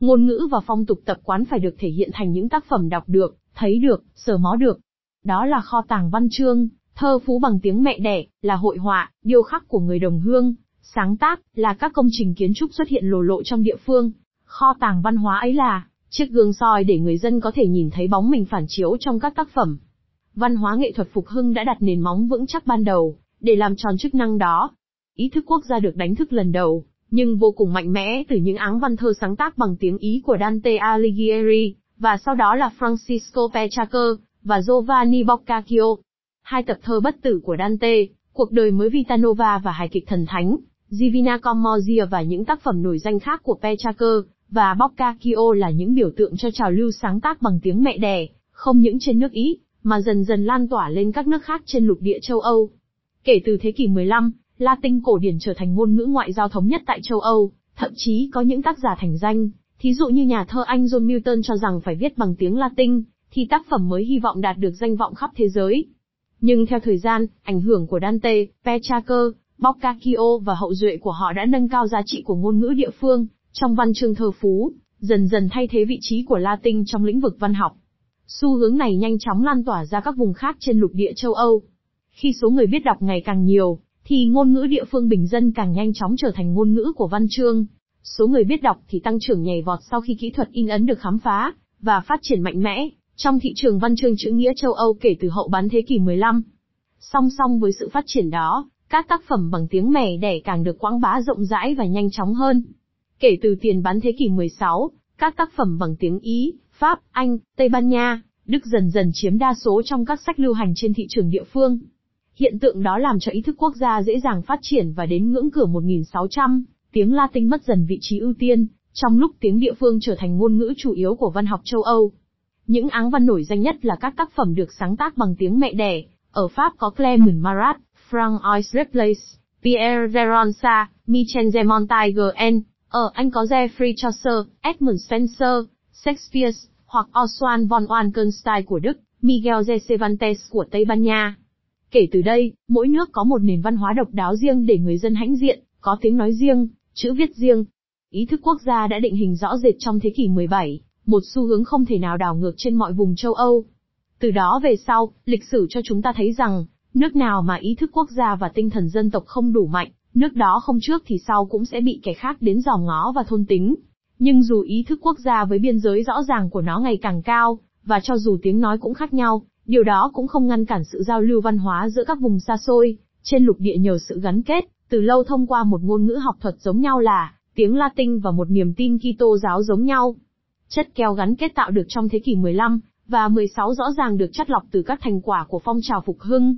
Ngôn ngữ và phong tục tập quán phải được thể hiện thành những tác phẩm đọc được, thấy được, sờ mó được. Đó là kho tàng văn chương, thơ phú bằng tiếng mẹ đẻ, là hội họa, điêu khắc của người đồng hương, sáng tác, là các công trình kiến trúc xuất hiện lồ lộ trong địa phương. Kho tàng văn hóa ấy là, chiếc gương soi để người dân có thể nhìn thấy bóng mình phản chiếu trong các tác phẩm. Văn hóa nghệ thuật phục hưng đã đặt nền móng vững chắc ban đầu, để làm tròn chức năng đó. Ý thức quốc gia được đánh thức lần đầu, nhưng vô cùng mạnh mẽ từ những áng văn thơ sáng tác bằng tiếng Ý của Dante Alighieri, và sau đó là Francisco Petrarca, và Giovanni Boccaccio. Hai tập thơ bất tử của Dante, Cuộc đời mới Vitanova và hài kịch thần thánh, Divina Commedia và những tác phẩm nổi danh khác của Petrarca, và Boccaccio là những biểu tượng cho trào lưu sáng tác bằng tiếng mẹ đẻ, không những trên nước Ý, mà dần dần lan tỏa lên các nước khác trên lục địa châu Âu. Kể từ thế kỷ 15, Latin cổ điển trở thành ngôn ngữ ngoại giao thống nhất tại châu Âu, thậm chí có những tác giả thành danh, thí dụ như nhà thơ Anh John Milton cho rằng phải viết bằng tiếng Latin, thì tác phẩm mới hy vọng đạt được danh vọng khắp thế giới. Nhưng theo thời gian, ảnh hưởng của Dante, Petrarca, Boccaccio và hậu duệ của họ đã nâng cao giá trị của ngôn ngữ địa phương, trong văn chương thơ phú, dần dần thay thế vị trí của Latin trong lĩnh vực văn học. Xu hướng này nhanh chóng lan tỏa ra các vùng khác trên lục địa châu Âu. Khi số người biết đọc ngày càng nhiều, thì ngôn ngữ địa phương bình dân càng nhanh chóng trở thành ngôn ngữ của văn chương. Số người biết đọc thì tăng trưởng nhảy vọt sau khi kỹ thuật in ấn được khám phá và phát triển mạnh mẽ trong thị trường văn chương chữ nghĩa châu Âu kể từ hậu bán thế kỷ 15. Song song với sự phát triển đó, các tác phẩm bằng tiếng mẻ đẻ càng được quảng bá rộng rãi và nhanh chóng hơn. Kể từ tiền bán thế kỷ 16, các tác phẩm bằng tiếng Ý, Pháp, Anh, Tây Ban Nha, Đức dần dần chiếm đa số trong các sách lưu hành trên thị trường địa phương. Hiện tượng đó làm cho ý thức quốc gia dễ dàng phát triển và đến ngưỡng cửa 1600, tiếng Latin mất dần vị trí ưu tiên, trong lúc tiếng địa phương trở thành ngôn ngữ chủ yếu của văn học châu Âu. Những áng văn nổi danh nhất là các tác phẩm được sáng tác bằng tiếng mẹ đẻ. Ở Pháp có Clement Marat, Francois Rabelais, Pierre Veronsa, Michel de Montaigne, ở Anh có Geoffrey Chaucer, Edmund Spenser, Shakespeare, hoặc Oswald von Wankenstein của Đức, Miguel de Cervantes của Tây Ban Nha. Kể từ đây, mỗi nước có một nền văn hóa độc đáo riêng để người dân hãnh diện, có tiếng nói riêng, chữ viết riêng. Ý thức quốc gia đã định hình rõ rệt trong thế kỷ 17, một xu hướng không thể nào đảo ngược trên mọi vùng châu Âu. Từ đó về sau, lịch sử cho chúng ta thấy rằng, nước nào mà ý thức quốc gia và tinh thần dân tộc không đủ mạnh, nước đó không trước thì sau cũng sẽ bị kẻ khác đến dòm ngó và thôn tính. Nhưng dù ý thức quốc gia với biên giới rõ ràng của nó ngày càng cao, và cho dù tiếng nói cũng khác nhau, điều đó cũng không ngăn cản sự giao lưu văn hóa giữa các vùng xa xôi, trên lục địa nhờ sự gắn kết, từ lâu thông qua một ngôn ngữ học thuật giống nhau là tiếng Latin và một niềm tin Kitô giáo giống nhau. Chất keo gắn kết tạo được trong thế kỷ 15 và 16 rõ ràng được chắt lọc từ các thành quả của phong trào phục hưng.